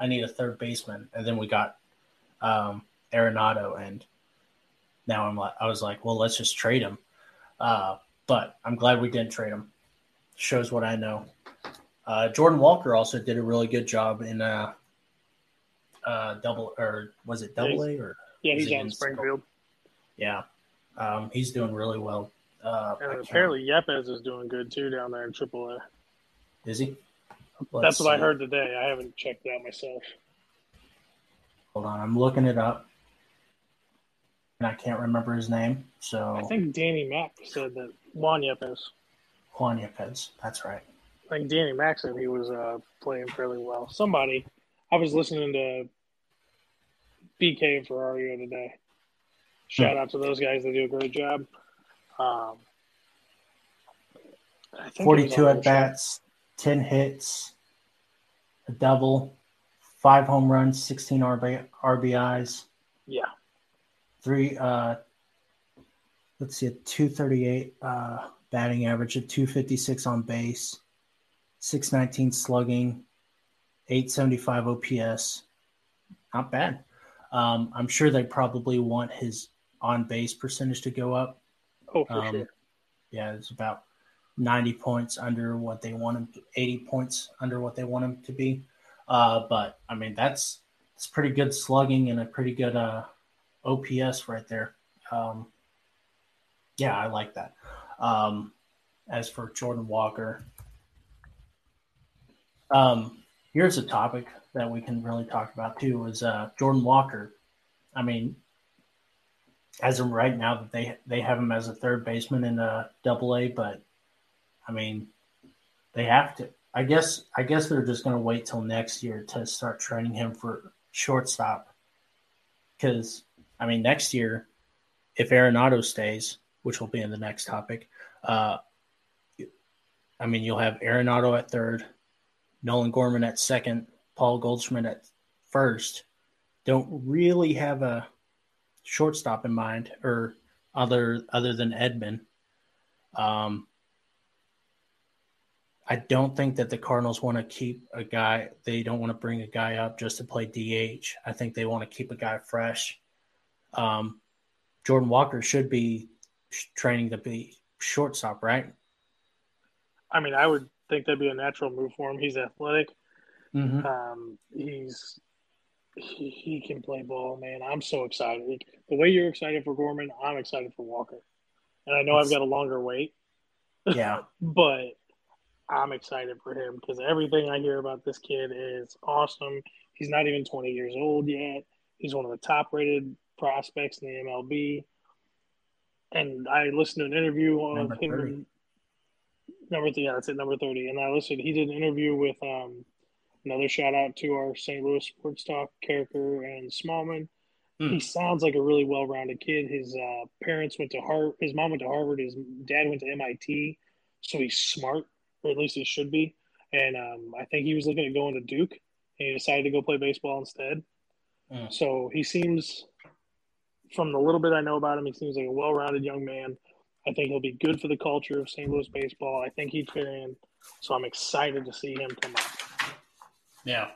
I need a third baseman, and then we got um, Arenado, and now I'm like, I was like, well, let's just trade him. Uh, but I'm glad we didn't trade him. Shows what I know. Uh, Jordan Walker also did a really good job in uh, uh, double or was it double A or
Yeah, he's
he
in
in
Springfield,
yeah, um, he's doing really well. Uh,
and apparently Yepez is doing good too down there in AAA.
is he?
That's
Let's
what I heard today. I haven't checked out myself.
Hold on, I'm looking it up, and I can't remember his name. So
I think Danny Mack said that Juan Yepez.
Juan Yepez. That's right.
I think Danny said he was uh, playing fairly well. Somebody, I was listening to BK and Ferrario today. Shout out to those guys; they do a great job. Um, I think it was
42 at bats, 10 hits, a double, five home runs, 16 RB, RBIs,
Yeah,
three, uh, let's see, a 238 uh, batting average, of 256 on base, 619 slugging, 875 OPS. Not bad. Um, I'm sure they probably want his on base percentage to go up.
oh for
Um,
sure.
Yeah, it's about 90 points under what they want him to, 80 points under what they want him to be. Uh, but I mean, that's it's pretty good slugging and a pretty good uh, OPS right there. Um, yeah, I like that. Um, as for Jordan Walker, um, here's a topic that we can really talk about too is uh, Jordan Walker. I mean, as of right now that they they have him as a third baseman in a double A, but I mean they have to. I guess I guess they're just going to wait till next year to start training him for shortstop. Because I mean next year, if Arenado stays, which will be in the next topic, uh, I mean you'll have Arenado at third, Nolan Gorman at second, Paul Goldschmidt at first. Don't really have a shortstop in mind, or other other than Edman. Um, I don't think that the Cardinals want to keep a guy. They don't want to bring a guy up just to play DH. I think they want to keep a guy fresh. Um, Jordan Walker should be training to be shortstop, right?
I mean, I would think that'd be a natural move for him. He's athletic.
Mm-hmm.
Um, he's he, he can play ball, man. I'm so excited. The way you're excited for Gorman, I'm excited for Walker. And I know I've got a longer wait,
Yeah,
but I'm excited for him because everything I hear about this kid is awesome. He's not even 20 years old yet. He's one of the top rated prospects in the MLB. And I listened to an interview on
Number
him.
30.
Number three, yeah, that's it, number 30. And I listened, he did an interview with um, another shout out to our St. Louis Sports Talk character and Smallman.
Hmm.
He sounds like a really well rounded kid. His uh, parents went to Harvard, his mom went to Harvard, his dad went to MIT. So he's smart, or at least he should be. And um, I think he was looking at going to Duke, and he decided to go play baseball instead.
Hmm.
So he seems, from the little bit I know about him, he seems like a well rounded young man. I think he'll be good for the culture of St. Louis baseball. I think he'd fit in So I'm excited to see him come up.
Yeah.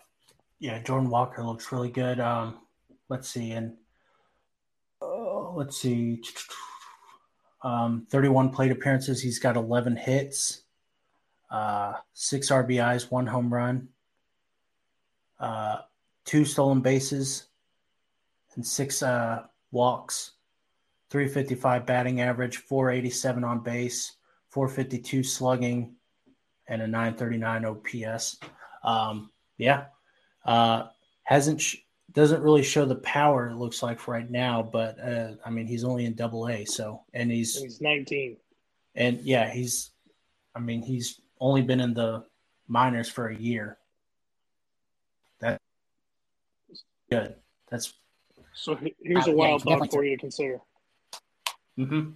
Yeah, Jordan Walker looks really good. Um, let's see, and uh, let's see, um, 31 plate appearances. He's got 11 hits, uh, six RBIs, one home run, uh, two stolen bases, and six uh, walks. 355 batting average, 487 on base, 452 slugging, and a 939 OPS. Um, yeah, uh, hasn't sh- doesn't really show the power it looks like right now, but uh, I mean he's only in Double A, so and he's
he's 19,
and yeah, he's I mean he's only been in the minors for a year. That's good. That's
so. Here's a uh, wild yeah, thought for you to consider.
Mm-hmm.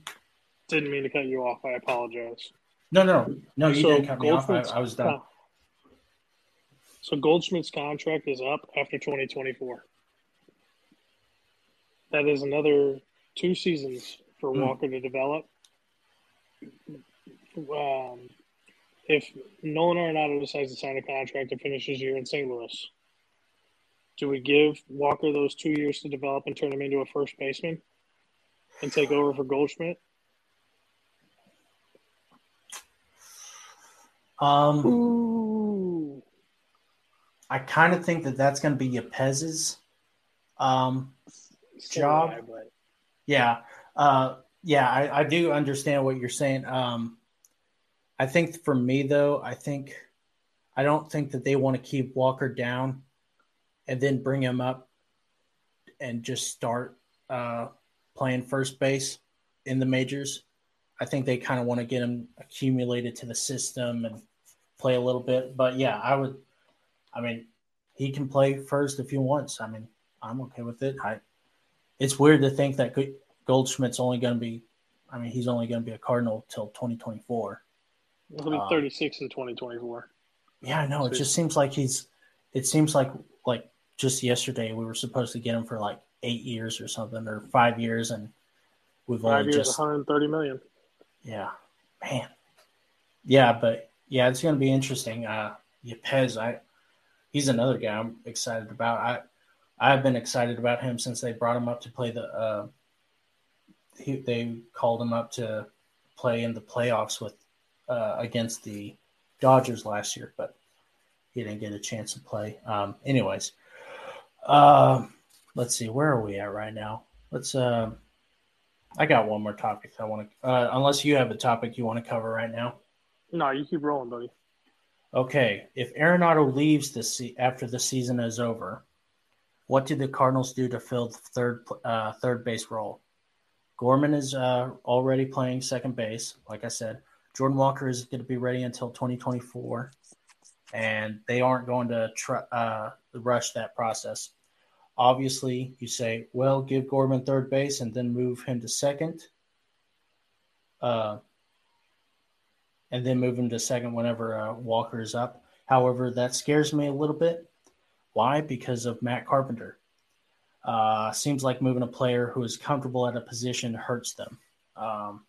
Didn't mean to cut you off. I apologize.
No, no, no. You so didn't cut me off. I, I was done.
So Goldschmidt's contract is up after 2024. That is another two seasons for mm. Walker to develop. Um, if Nolan Arenado decides to sign a contract and finish his year in St. Louis, do we give Walker those two years to develop and turn him into a first baseman and take over for Goldschmidt?
Um, Ooh. I kind of think that that's going to be Yepez's um, job. but... Yeah, uh, yeah, I, I, do understand what you're saying. Um, I think for me though, I think I don't think that they want to keep Walker down and then bring him up and just start uh, playing first base in the majors. I think they kind of want to get him accumulated to the system and play a little bit. But yeah, I would I mean, he can play first if he wants. I mean, I'm okay with it. I, it's weird to think that Goldschmidt's only going to be. I mean, he's only going to be a Cardinal till 2024.
He'll be um, 36 in 2024.
Yeah, I know. It just seems like he's. It seems like like just yesterday we were supposed to get him for like eight years or something or five years, and we've
five
only
years,
just
130 million.
Yeah, man. Yeah, but yeah, it's going to be interesting. Uh, Yepez, I he's another guy I'm excited about. I I've been excited about him since they brought him up to play the. Uh, he, they called him up to play in the playoffs with uh, against the Dodgers last year, but he didn't get a chance to play. Um, anyways, uh, let's see, where are we at right now? Let's. Uh, I got one more topic I want to. Uh, unless you have a topic you want to cover right now.
No, you keep rolling, buddy.
Okay, if Arenado leaves this after the season is over, what do the Cardinals do to fill the third uh, third base role? Gorman is uh, already playing second base, like I said. Jordan Walker is going to be ready until 2024, and they aren't going to try, uh, rush that process. Obviously, you say, well, give Gorman third base and then move him to second. Uh, and then move him to second whenever uh, Walker is up. However, that scares me a little bit. Why? Because of Matt Carpenter. Uh, seems like moving a player who is comfortable at a position hurts them. Um,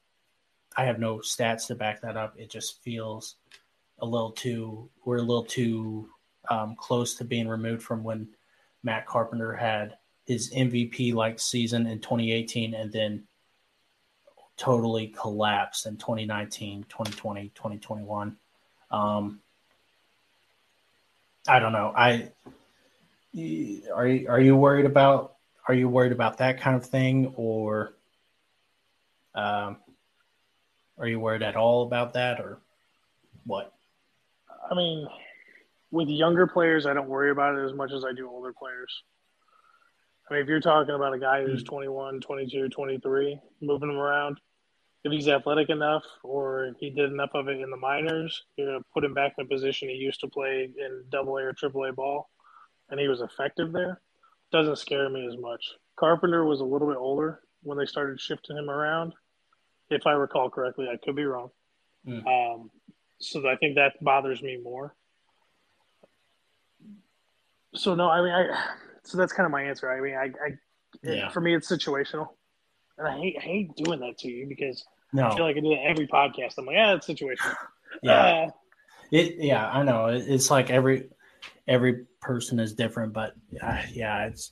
I have no stats to back that up. It just feels a little too. We're a little too um, close to being removed from when Matt Carpenter had his MVP like season in 2018, and then totally collapsed in 2019, 2020, 2021. Um, I don't know. I are you are you worried about are you worried about that kind of thing or um, are you worried at all about that or what?
I mean, with younger players, I don't worry about it as much as I do older players. I mean, if you're talking about a guy who's hmm. 21, 22, 23, moving him around, if he's athletic enough or he did enough of it in the minors, you're going to put him back in a position he used to play in double A or triple A ball, and he was effective there, doesn't scare me as much. Carpenter was a little bit older when they started shifting him around. If I recall correctly, I could be wrong. Mm. Um, so I think that bothers me more. So no, I mean, I so that's kind of my answer. I mean, I, I yeah. for me, it's situational. And I hate, I hate doing that to you because no. I feel like I do that every podcast. I'm like, yeah, it's situational.
Yeah. Uh, It yeah, I know. It's like every every person is different, but uh, yeah, it's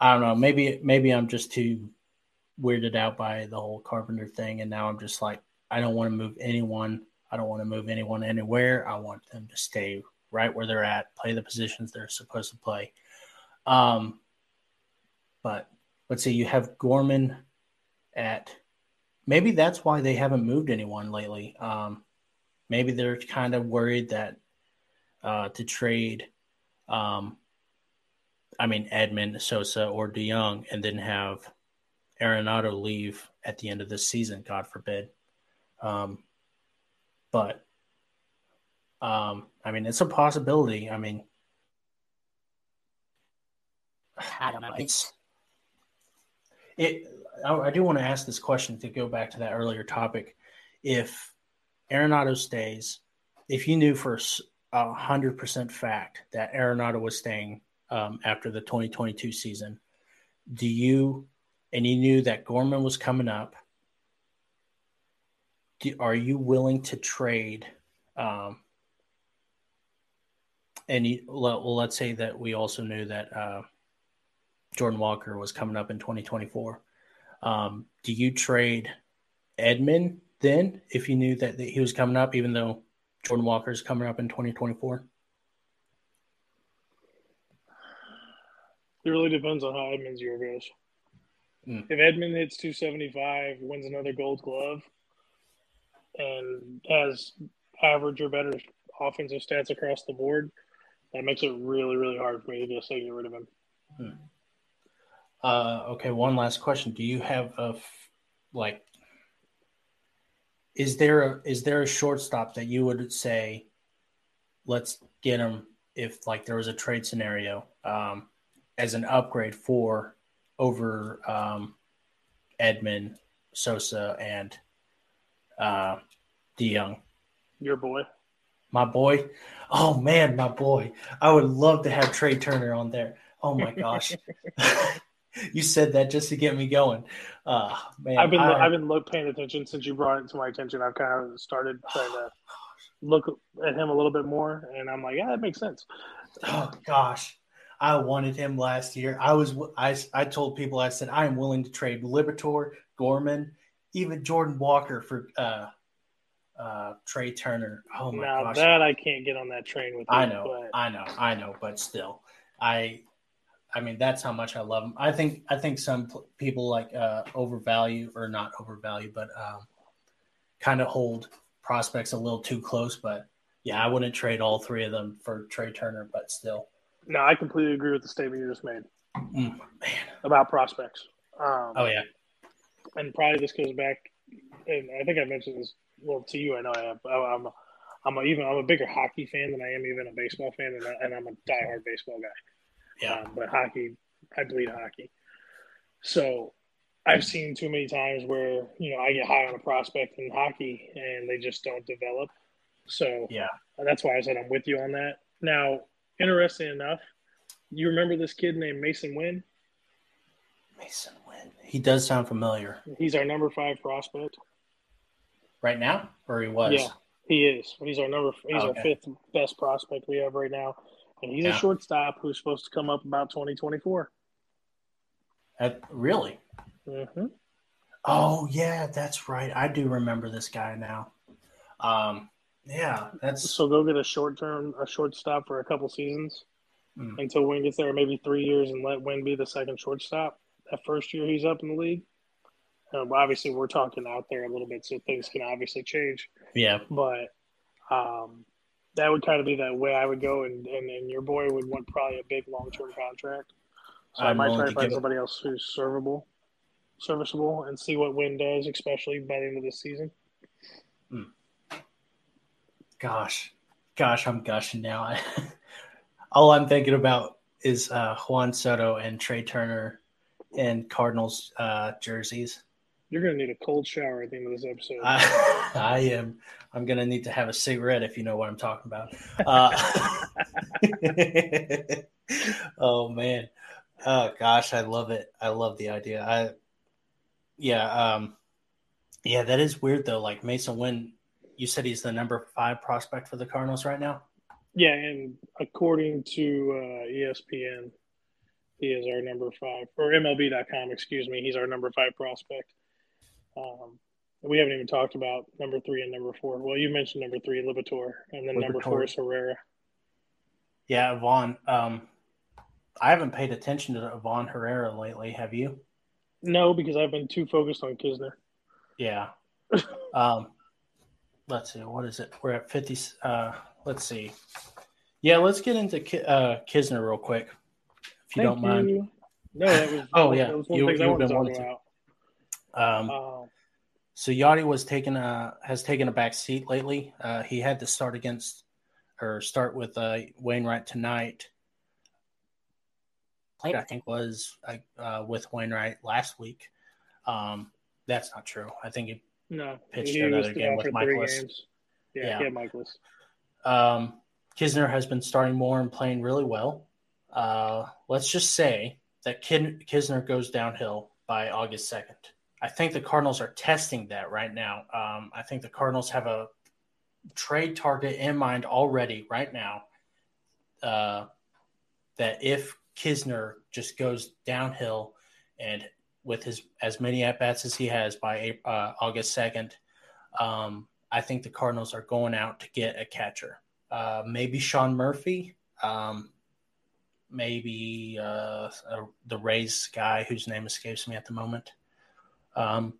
I don't know. Maybe maybe I'm just too weirded out by the whole Carpenter thing, and now I'm just like I don't want to move anyone. I don't want to move anyone anywhere. I want them to stay right where they're at, play the positions they're supposed to play. Um, but let's see, you have Gorman at maybe that's why they haven't moved anyone lately. Um, maybe they're kind of worried that uh, to trade, um, I mean, Edman, Sosa, or DeJong, and then have Arenado leave at the end of the season, God forbid. Um, but um, I mean, it's a possibility. I mean,
I don't know. It's
it. I, I do want to ask this question to go back to that earlier topic. If Arenado stays, if you knew for a hundred percent fact that Arenado was staying um, after the 2022 season, do you, and you knew that Gorman was coming up, do, are you willing to trade? Um, and you, well, let's say that we also knew that uh, Jordan Walker was coming up in 2024. Um, do you trade Edman then if you knew that he was coming up, even though Jordan Walker is coming up in 2024? It
really depends on how Edman's year goes. Mm. If Edman hits 275, wins another gold glove, and has average or better offensive stats across the board, that makes it really, really hard for me to just say get rid of him. Hmm.
Uh, okay, one last question. Do you have a like? Is there a is there a shortstop that you would say, let's get him if like there was a trade scenario um, as an upgrade for over um, Edman, Sosa, and uh, DeJong?
Your boy.
My boy. Oh man, my boy. I would love to have Trea Turner on there. Oh my gosh. you said that just to get me going. Uh, man,
I've been I, have been look, paying attention since you brought it to my attention. I've kind of started trying to look at him a little bit more, and I'm like, yeah, that makes sense.
Oh gosh, I wanted him last year. I was I I told people I said I am willing to trade Liberatore, Gorman, even Jordan Walker for uh, uh, Trea Turner. Oh my now gosh,
that I can't get on that train with. You,
I know, but... I know, I know, but still, I I mean, that's how much I love him. I think I think some people like uh, overvalue or not overvalue, but um, kind of hold prospects a little too close. But yeah, I wouldn't trade all three of them for Trea Turner, but still.
No, I completely agree with the statement you just made
mm,
about prospects. Um,
oh yeah,
and probably this goes back, and I think I mentioned this well to you. I know I have. I'm, I'm a, even I'm a bigger hockey fan than I am even a baseball fan, and, I, and I'm a diehard baseball guy.
Yeah.
Um, but hockey, I bleed hockey. So I've seen too many times where, you know, I get high on a prospect in hockey and they just don't develop. So
yeah,
that's why I said I'm with you on that. Now, interesting enough, you remember this kid named Masyn Winn?
Masyn Winn. He does sound familiar.
He's our number five prospect.
Right now? Or he was?
Yeah, he is. He's our number he's okay. our fifth best prospect we have right now and he's yeah. a shortstop who's supposed to come up about 2024.
At, really?
Mm-hmm.
Oh yeah, that's right. I do remember this guy now. Um, yeah, that's
so go get a short term, a shortstop for a couple seasons mm. until Winn gets there, maybe three years, and let Winn be the second shortstop. That first year he's up in the league. Um, obviously, we're talking out there a little bit, so things can obviously change.
Yeah,
but um, that would kind of be the way I would go, and, and, and your boy would want probably a big long term contract. So I'm i might try to find somebody else who's servable, serviceable, and see what Winn does, especially by the end of this season.
Hmm. Gosh, gosh, I'm gushing now. All I'm thinking about is uh, Juan Soto and Trea Turner and Cardinals uh, jerseys.
You're gonna need a cold shower at the end of this episode.
I, I am. I'm gonna need to have a cigarette if you know what I'm talking about. Uh, oh man, oh gosh, I love it. I love the idea. I, yeah, um, yeah, that is weird though. Like Masyn Winn, you said he's the number five prospect for the Cardinals right now.
Yeah, and according to uh, ESPN, he is our number five, or MLB.com, excuse me. He's our number five prospect. Um, we haven't even talked about number three and number four. Well, you mentioned number three, Liberatore, and then number four is Herrera.
Yeah, Vaughn. Um, I haven't paid attention to Ivan Herrera lately. Have you?
No, because I've been too focused on Knizner.
Yeah. um, let's see. What is it? We're at fifty. Uh, let's see. Yeah, let's get into uh, Knizner real quick, if you Thank don't you. mind.
No, that was. oh yeah, that was one you, you I wanting to.
Um, uh, so Yadi was taking a has taken a back seat lately. Uh, he had to start against or start with uh, Wainwright tonight. Played, I think, was uh, with Wainwright last week. Um, that's not true. I think he
no
pitched he another game with Mikolas.
Yeah, yeah. Mikolas.
Um, Knizner has been starting more and playing really well. Uh, let's just say that Knizner goes downhill by August 2nd. I think the Cardinals are testing that right now. Um, I think the Cardinals have a trade target in mind already right now. Uh, that if Knizner just goes downhill and with his as many at bats as he has by uh, August second, um, I think the Cardinals are going out to get a catcher. Uh, maybe Sean Murphy, um, maybe uh, the Rays guy whose name escapes me at the moment. Um,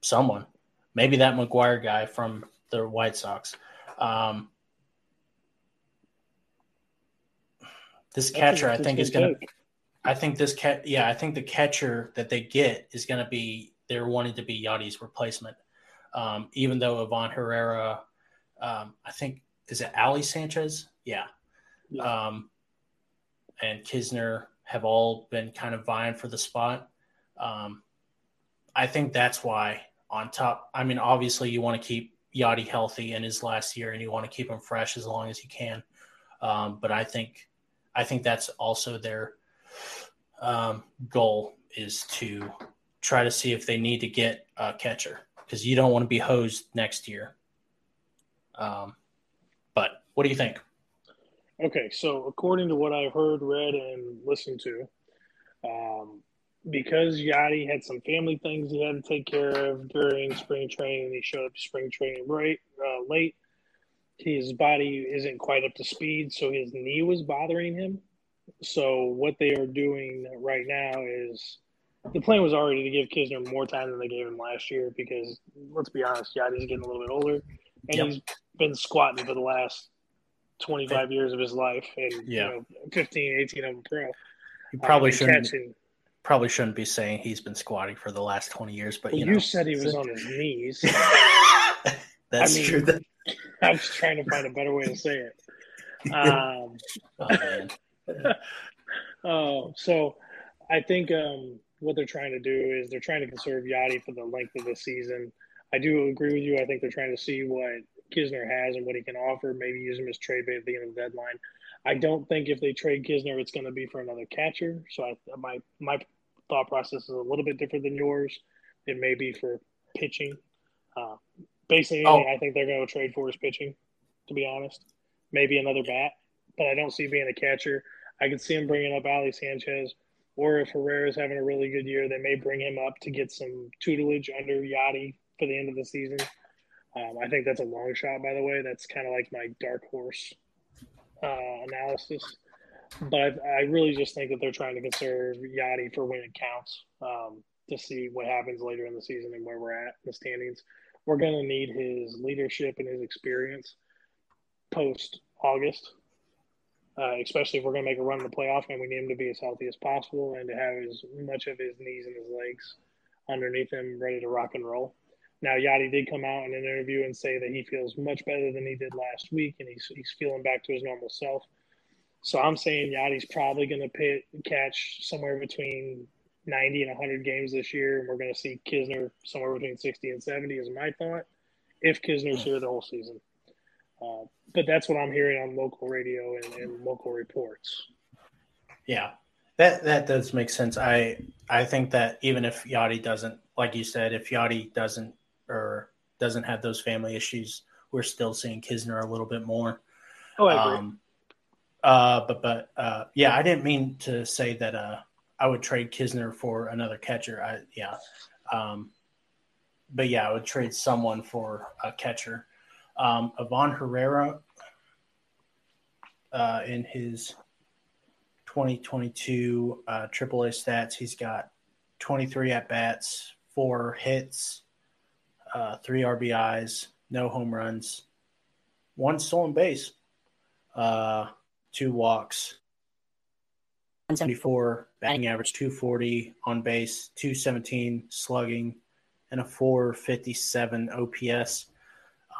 someone, maybe that McGuire guy from the White Sox. Um, this catcher, I think, is going to. I think this cat, yeah, I think the catcher that they get is going to be they're wanting to be Yadi's replacement. Um, even though Ivan Herrera, um, I think is it Ali Sanchez, yeah, yeah. Um, and Knizner have all been kind of vying for the spot. Um, I think that's why on top. I mean, obviously you want to keep Yadi healthy in his last year, and you want to keep him fresh as long as you can. Um, but I think I think that's also their um, goal is to try to see if they need to get a catcher because you don't want to be hosed next year. Um, but what do you think?
Okay, so according to what I've heard, read, and listened to, um, because Yadi had some family things he had to take care of during spring training. And he showed up to spring training right uh, late. His body isn't quite up to speed, so his knee was bothering him. So what they are doing right now is the plan was already to give Knizner more time than they gave him last year because let's be honest, Yadi's getting a little bit older and yep. he's been squatting for the last 25 years of his life and yeah. you know 15 18 of them pro.
He probably um, shouldn't catching, probably shouldn't be saying he's been squatting for the last 20 years, but
well,
you, know.
you said he was on his knees.
That's I mean, true.
I was trying to find a better way to say it. Um, oh, oh, so I think um, what they're trying to do is they're trying to conserve Yadi for the length of the season. I do agree with you. I think they're trying to see what Knizner has and what he can offer. Maybe use him as trade bait at the end of the deadline. I don't think if they trade Knizner, it's going to be for another catcher. So I, my my thought process is a little bit different than yours. It may be for pitching. Uh, basically, oh. I think they're going to trade for his pitching. To be honest, maybe another bat, but I don't see being a catcher. I could see him bringing up Ali Sanchez, or if Herrera's having a really good year, they may bring him up to get some tutelage under Yadi for the end of the season. Um, I think that's a long shot, by the way. That's kind of like my dark horse uh, analysis. But I really just think that they're trying to conserve Yadi for when it counts um, to see what happens later in the season and where we're at in the standings. We're going to need his leadership and his experience post August, uh, especially if we're going to make a run in the playoff and we need him to be as healthy as possible and to have as much of his knees and his legs underneath him ready to rock and roll. Now, Yadi did come out in an interview and say that he feels much better than he did last week, and he's he's feeling back to his normal self. So I'm saying Yadi's probably going to catch somewhere between 90 and 100 games this year, and we're going to see Knizner somewhere between 60 and 70, is my thought, if Knizner's here the whole season. Uh, but that's what I'm hearing on local radio and, and local reports.
Yeah, that that does make sense. I I think that even if Yadi doesn't, like you said, if Yadi doesn't or doesn't have those family issues we're still seeing Knizner a little bit more.
Oh, I agree.
Um, uh, but but uh, yeah, I didn't mean to say that. Uh, I would trade Knizner for another catcher. I yeah, um, but yeah, I would trade someone for a catcher. Um, Herrera, uh, in his 2022 uh, AAA stats, he's got 23 at bats, four hits, uh, three RBIs, no home runs, one stolen base, uh, two walks, 174 batting average, 240 on base, 217 slugging, and a 457 OPS.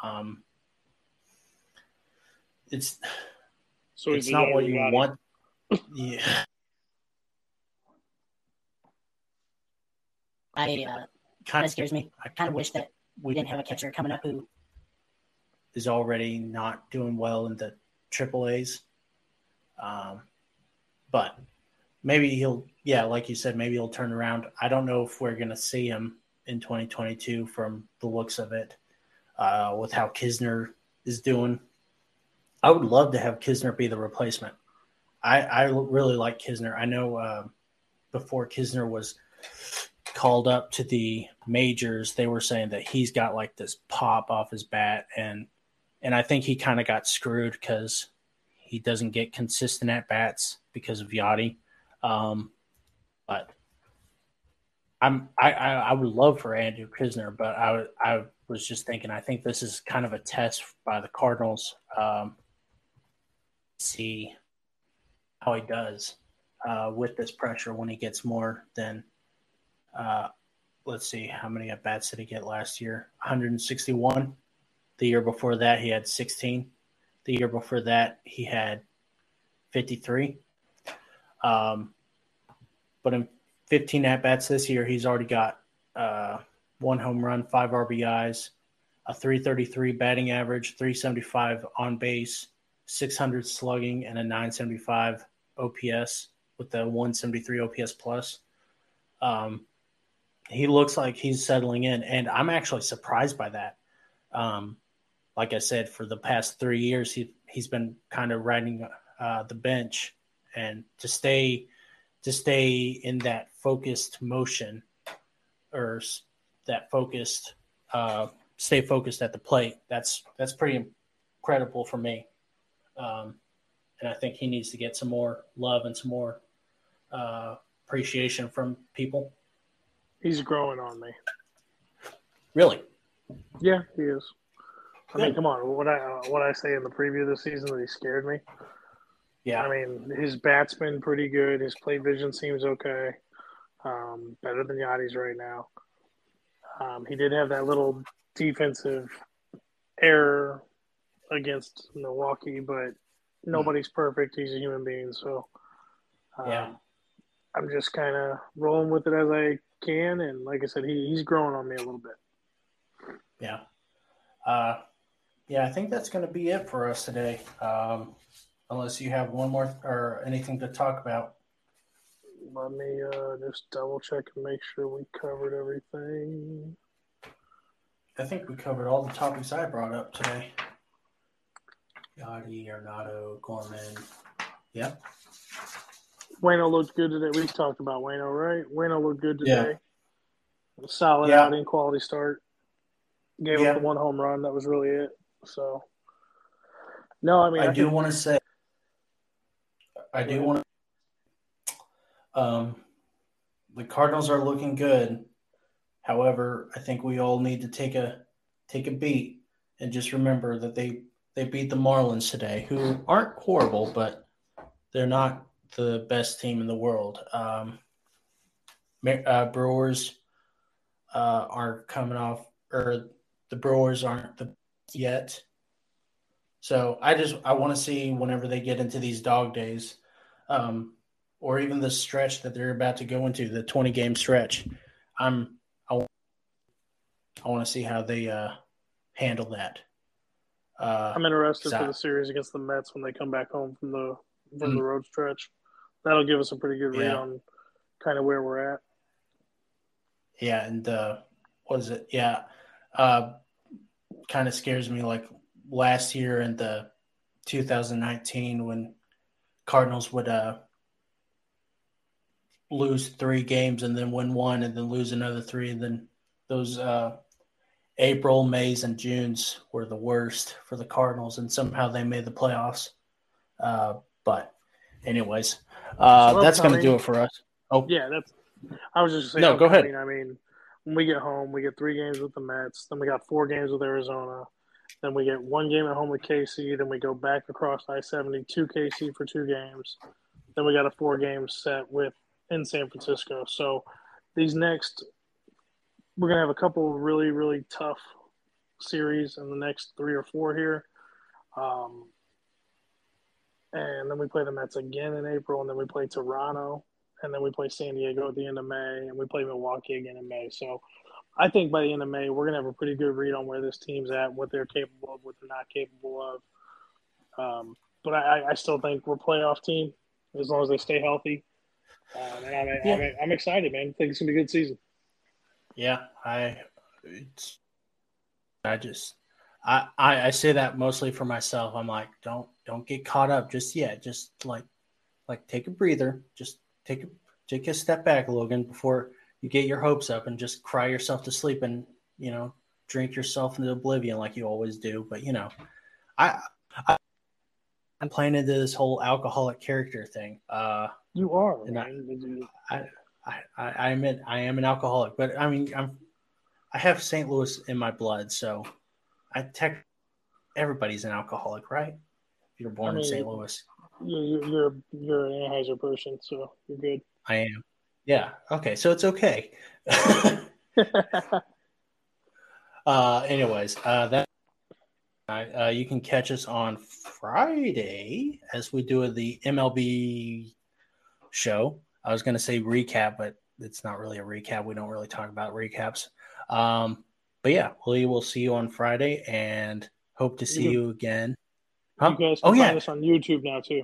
Um, it's
So
it's not what you
got it.
want. yeah,
I uh, kind
kind
of
of
scares me. I kind of wish that we didn't have a catcher coming up who
is already not doing well in the triple A's. Um, but maybe he'll, yeah, like you said, maybe he'll turn around. I don't know if we're going to see him in 2022 from the looks of it, uh, with how Knizner is doing. I would love to have Knizner be the replacement. I, I really like Knizner. I know uh, before Knizner was called up to the majors, they were saying that he's got like this pop off his bat, and and I think he kind of got screwed because he doesn't get consistent at bats because of Yadi. Um, but I'm I, I I would love for Andrew Knizner, but I I was just thinking I think this is kind of a test by the Cardinals. Um, see how he does uh, with this pressure when he gets more than uh, let's see how many at bats did he get last year? 161 the year before that he had 16 the year before that he had 53 um, but in 15 at bats this year he's already got uh, one home run five rbis a 333 batting average 375 on base 600 slugging and a 975 ops with the 173 ops plus. Um, he looks like he's settling in, and I'm actually surprised by that. Um, like I said, for the past three years, he he's been kind of riding uh, the bench, and to stay to stay in that focused motion or that focused uh, stay focused at the plate. That's that's pretty incredible for me, um, and I think he needs to get some more love and some more uh, appreciation from people.
He's growing on me.
Really,
Yeah, he is. I mean, come on. What I uh, what I say in the preview this season that he scared me.
yeah.
I mean, his bat's been pretty good. His play vision seems okay. Um, better than Yadi's right now. Um, he did have that little defensive error against Milwaukee, but nobody's perfect. He's a human being, so um,
Yeah.
I'm just kind of rolling with it as I can. And like I said, he, he's growing on me a little bit.
Yeah. Uh, yeah, I think that's going to be it for us today. Um, unless you have one more or anything to talk about.
Let me uh, just double check and make sure we covered everything.
I think we covered all the topics I brought up today. Yadi, Arenado, Gorman. Yep.
Waino looked good today. We talked about Waino, right? Waino looked good
Yeah.
today. Solid
Yeah.
outing, quality start. Gave
Yeah.
up the one home run. That was really it. So, no, I mean,
I,
I,
do
think-
want to say, I do want to. Um, the Cardinals are looking good. However, I think we all need to take a take a beat and just remember that they they beat the Marlins today, who aren't horrible, but they're not the best team in the world. Um, uh, Brewers uh, are coming off, or the Brewers aren't the yet. So I just I want to see whenever they get into these dog days, um, or even the stretch that they're about to go into, the twenty game stretch. I'm I, I want to see how they uh, handle that. Uh,
I'm interested for the series against the Mets when they come back home from the from
Mm.
the road stretch. That'll give us a pretty good read
Yeah.
on kind of where we're at.
Yeah, and uh, what is it? Yeah, uh, kind of scares me. Like last year in the 2019 when Cardinals would uh, lose three games and then win one and then lose another three and then those uh, April, Mays, and Junes were the worst for the Cardinals, and somehow they made the playoffs. Uh, but, anyways, uh, that's going to do it for us.
Oh, yeah, that's. I was just saying.
No, go ahead.
I mean, when we get home, we get three games with the Mets. Then we got four games with Arizona. Then we get one game at home with KC. Then we go back across I seventy to KC for two games. Then we got a four game set with in San Francisco. So these next, we're gonna have a couple really really tough series in the next three or four here. Um, and then we play the Mets again in April, and then we play Toronto, and then we play San Diego at the end of May, and we play Milwaukee again in May. So I think by the end of May, we're going to have a pretty good read on where this team's at, what they're capable of, what they're not capable of. Um, but I, I, still think we're a playoff team as long as they stay healthy. Um, and I'm, yeah. I'm, I'm, excited, man. I think it's going to be a good season.
Yeah, I, it's, I just, I, I, I say that mostly for myself. I'm like, don't, don't get caught up just yet. Just like, like take a breather. Just take a, take a step back, Logan, before you get your hopes up and just cry yourself to sleep and you know drink yourself into oblivion like you always do. But you know, I, I am playing into this whole alcoholic character thing. Uh,
you are,
and I, I, I, I, I admit I am an alcoholic, but I mean I'm, I have St. Louis in my blood, so I tech everybody's an alcoholic, right? If you're born I mean, in St. Louis,
you're you're you're an Anheuser person, so you're good.
I am. Yeah. Okay. So it's okay. uh, anyways, uh, that uh, you can catch us on Friday as we do the MLB show. I was going to say recap, but it's not really a recap. We don't really talk about recaps. Um, but yeah, we will see you on Friday and hope to see you, you again.
Huh? You guys can oh, find yeah. us on YouTube now too.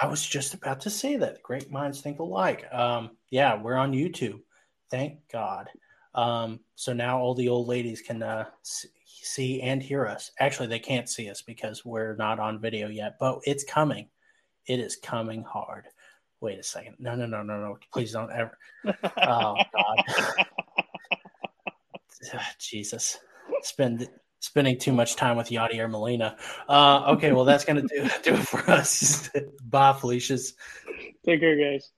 I was just about to say that. Great minds think alike. Um, yeah, we're on YouTube. Thank God. Um, so now all the old ladies can uh, see and hear us. Actually, they can't see us because we're not on video yet, but it's coming. It is coming hard. Wait a second. No, no, no, no, no. Please don't ever. oh God. Jesus. Spend spending too much time with Yadier Molina. Uh, okay, well, that's to do, do it for us. Bye, Felicia's.
Take care, guys.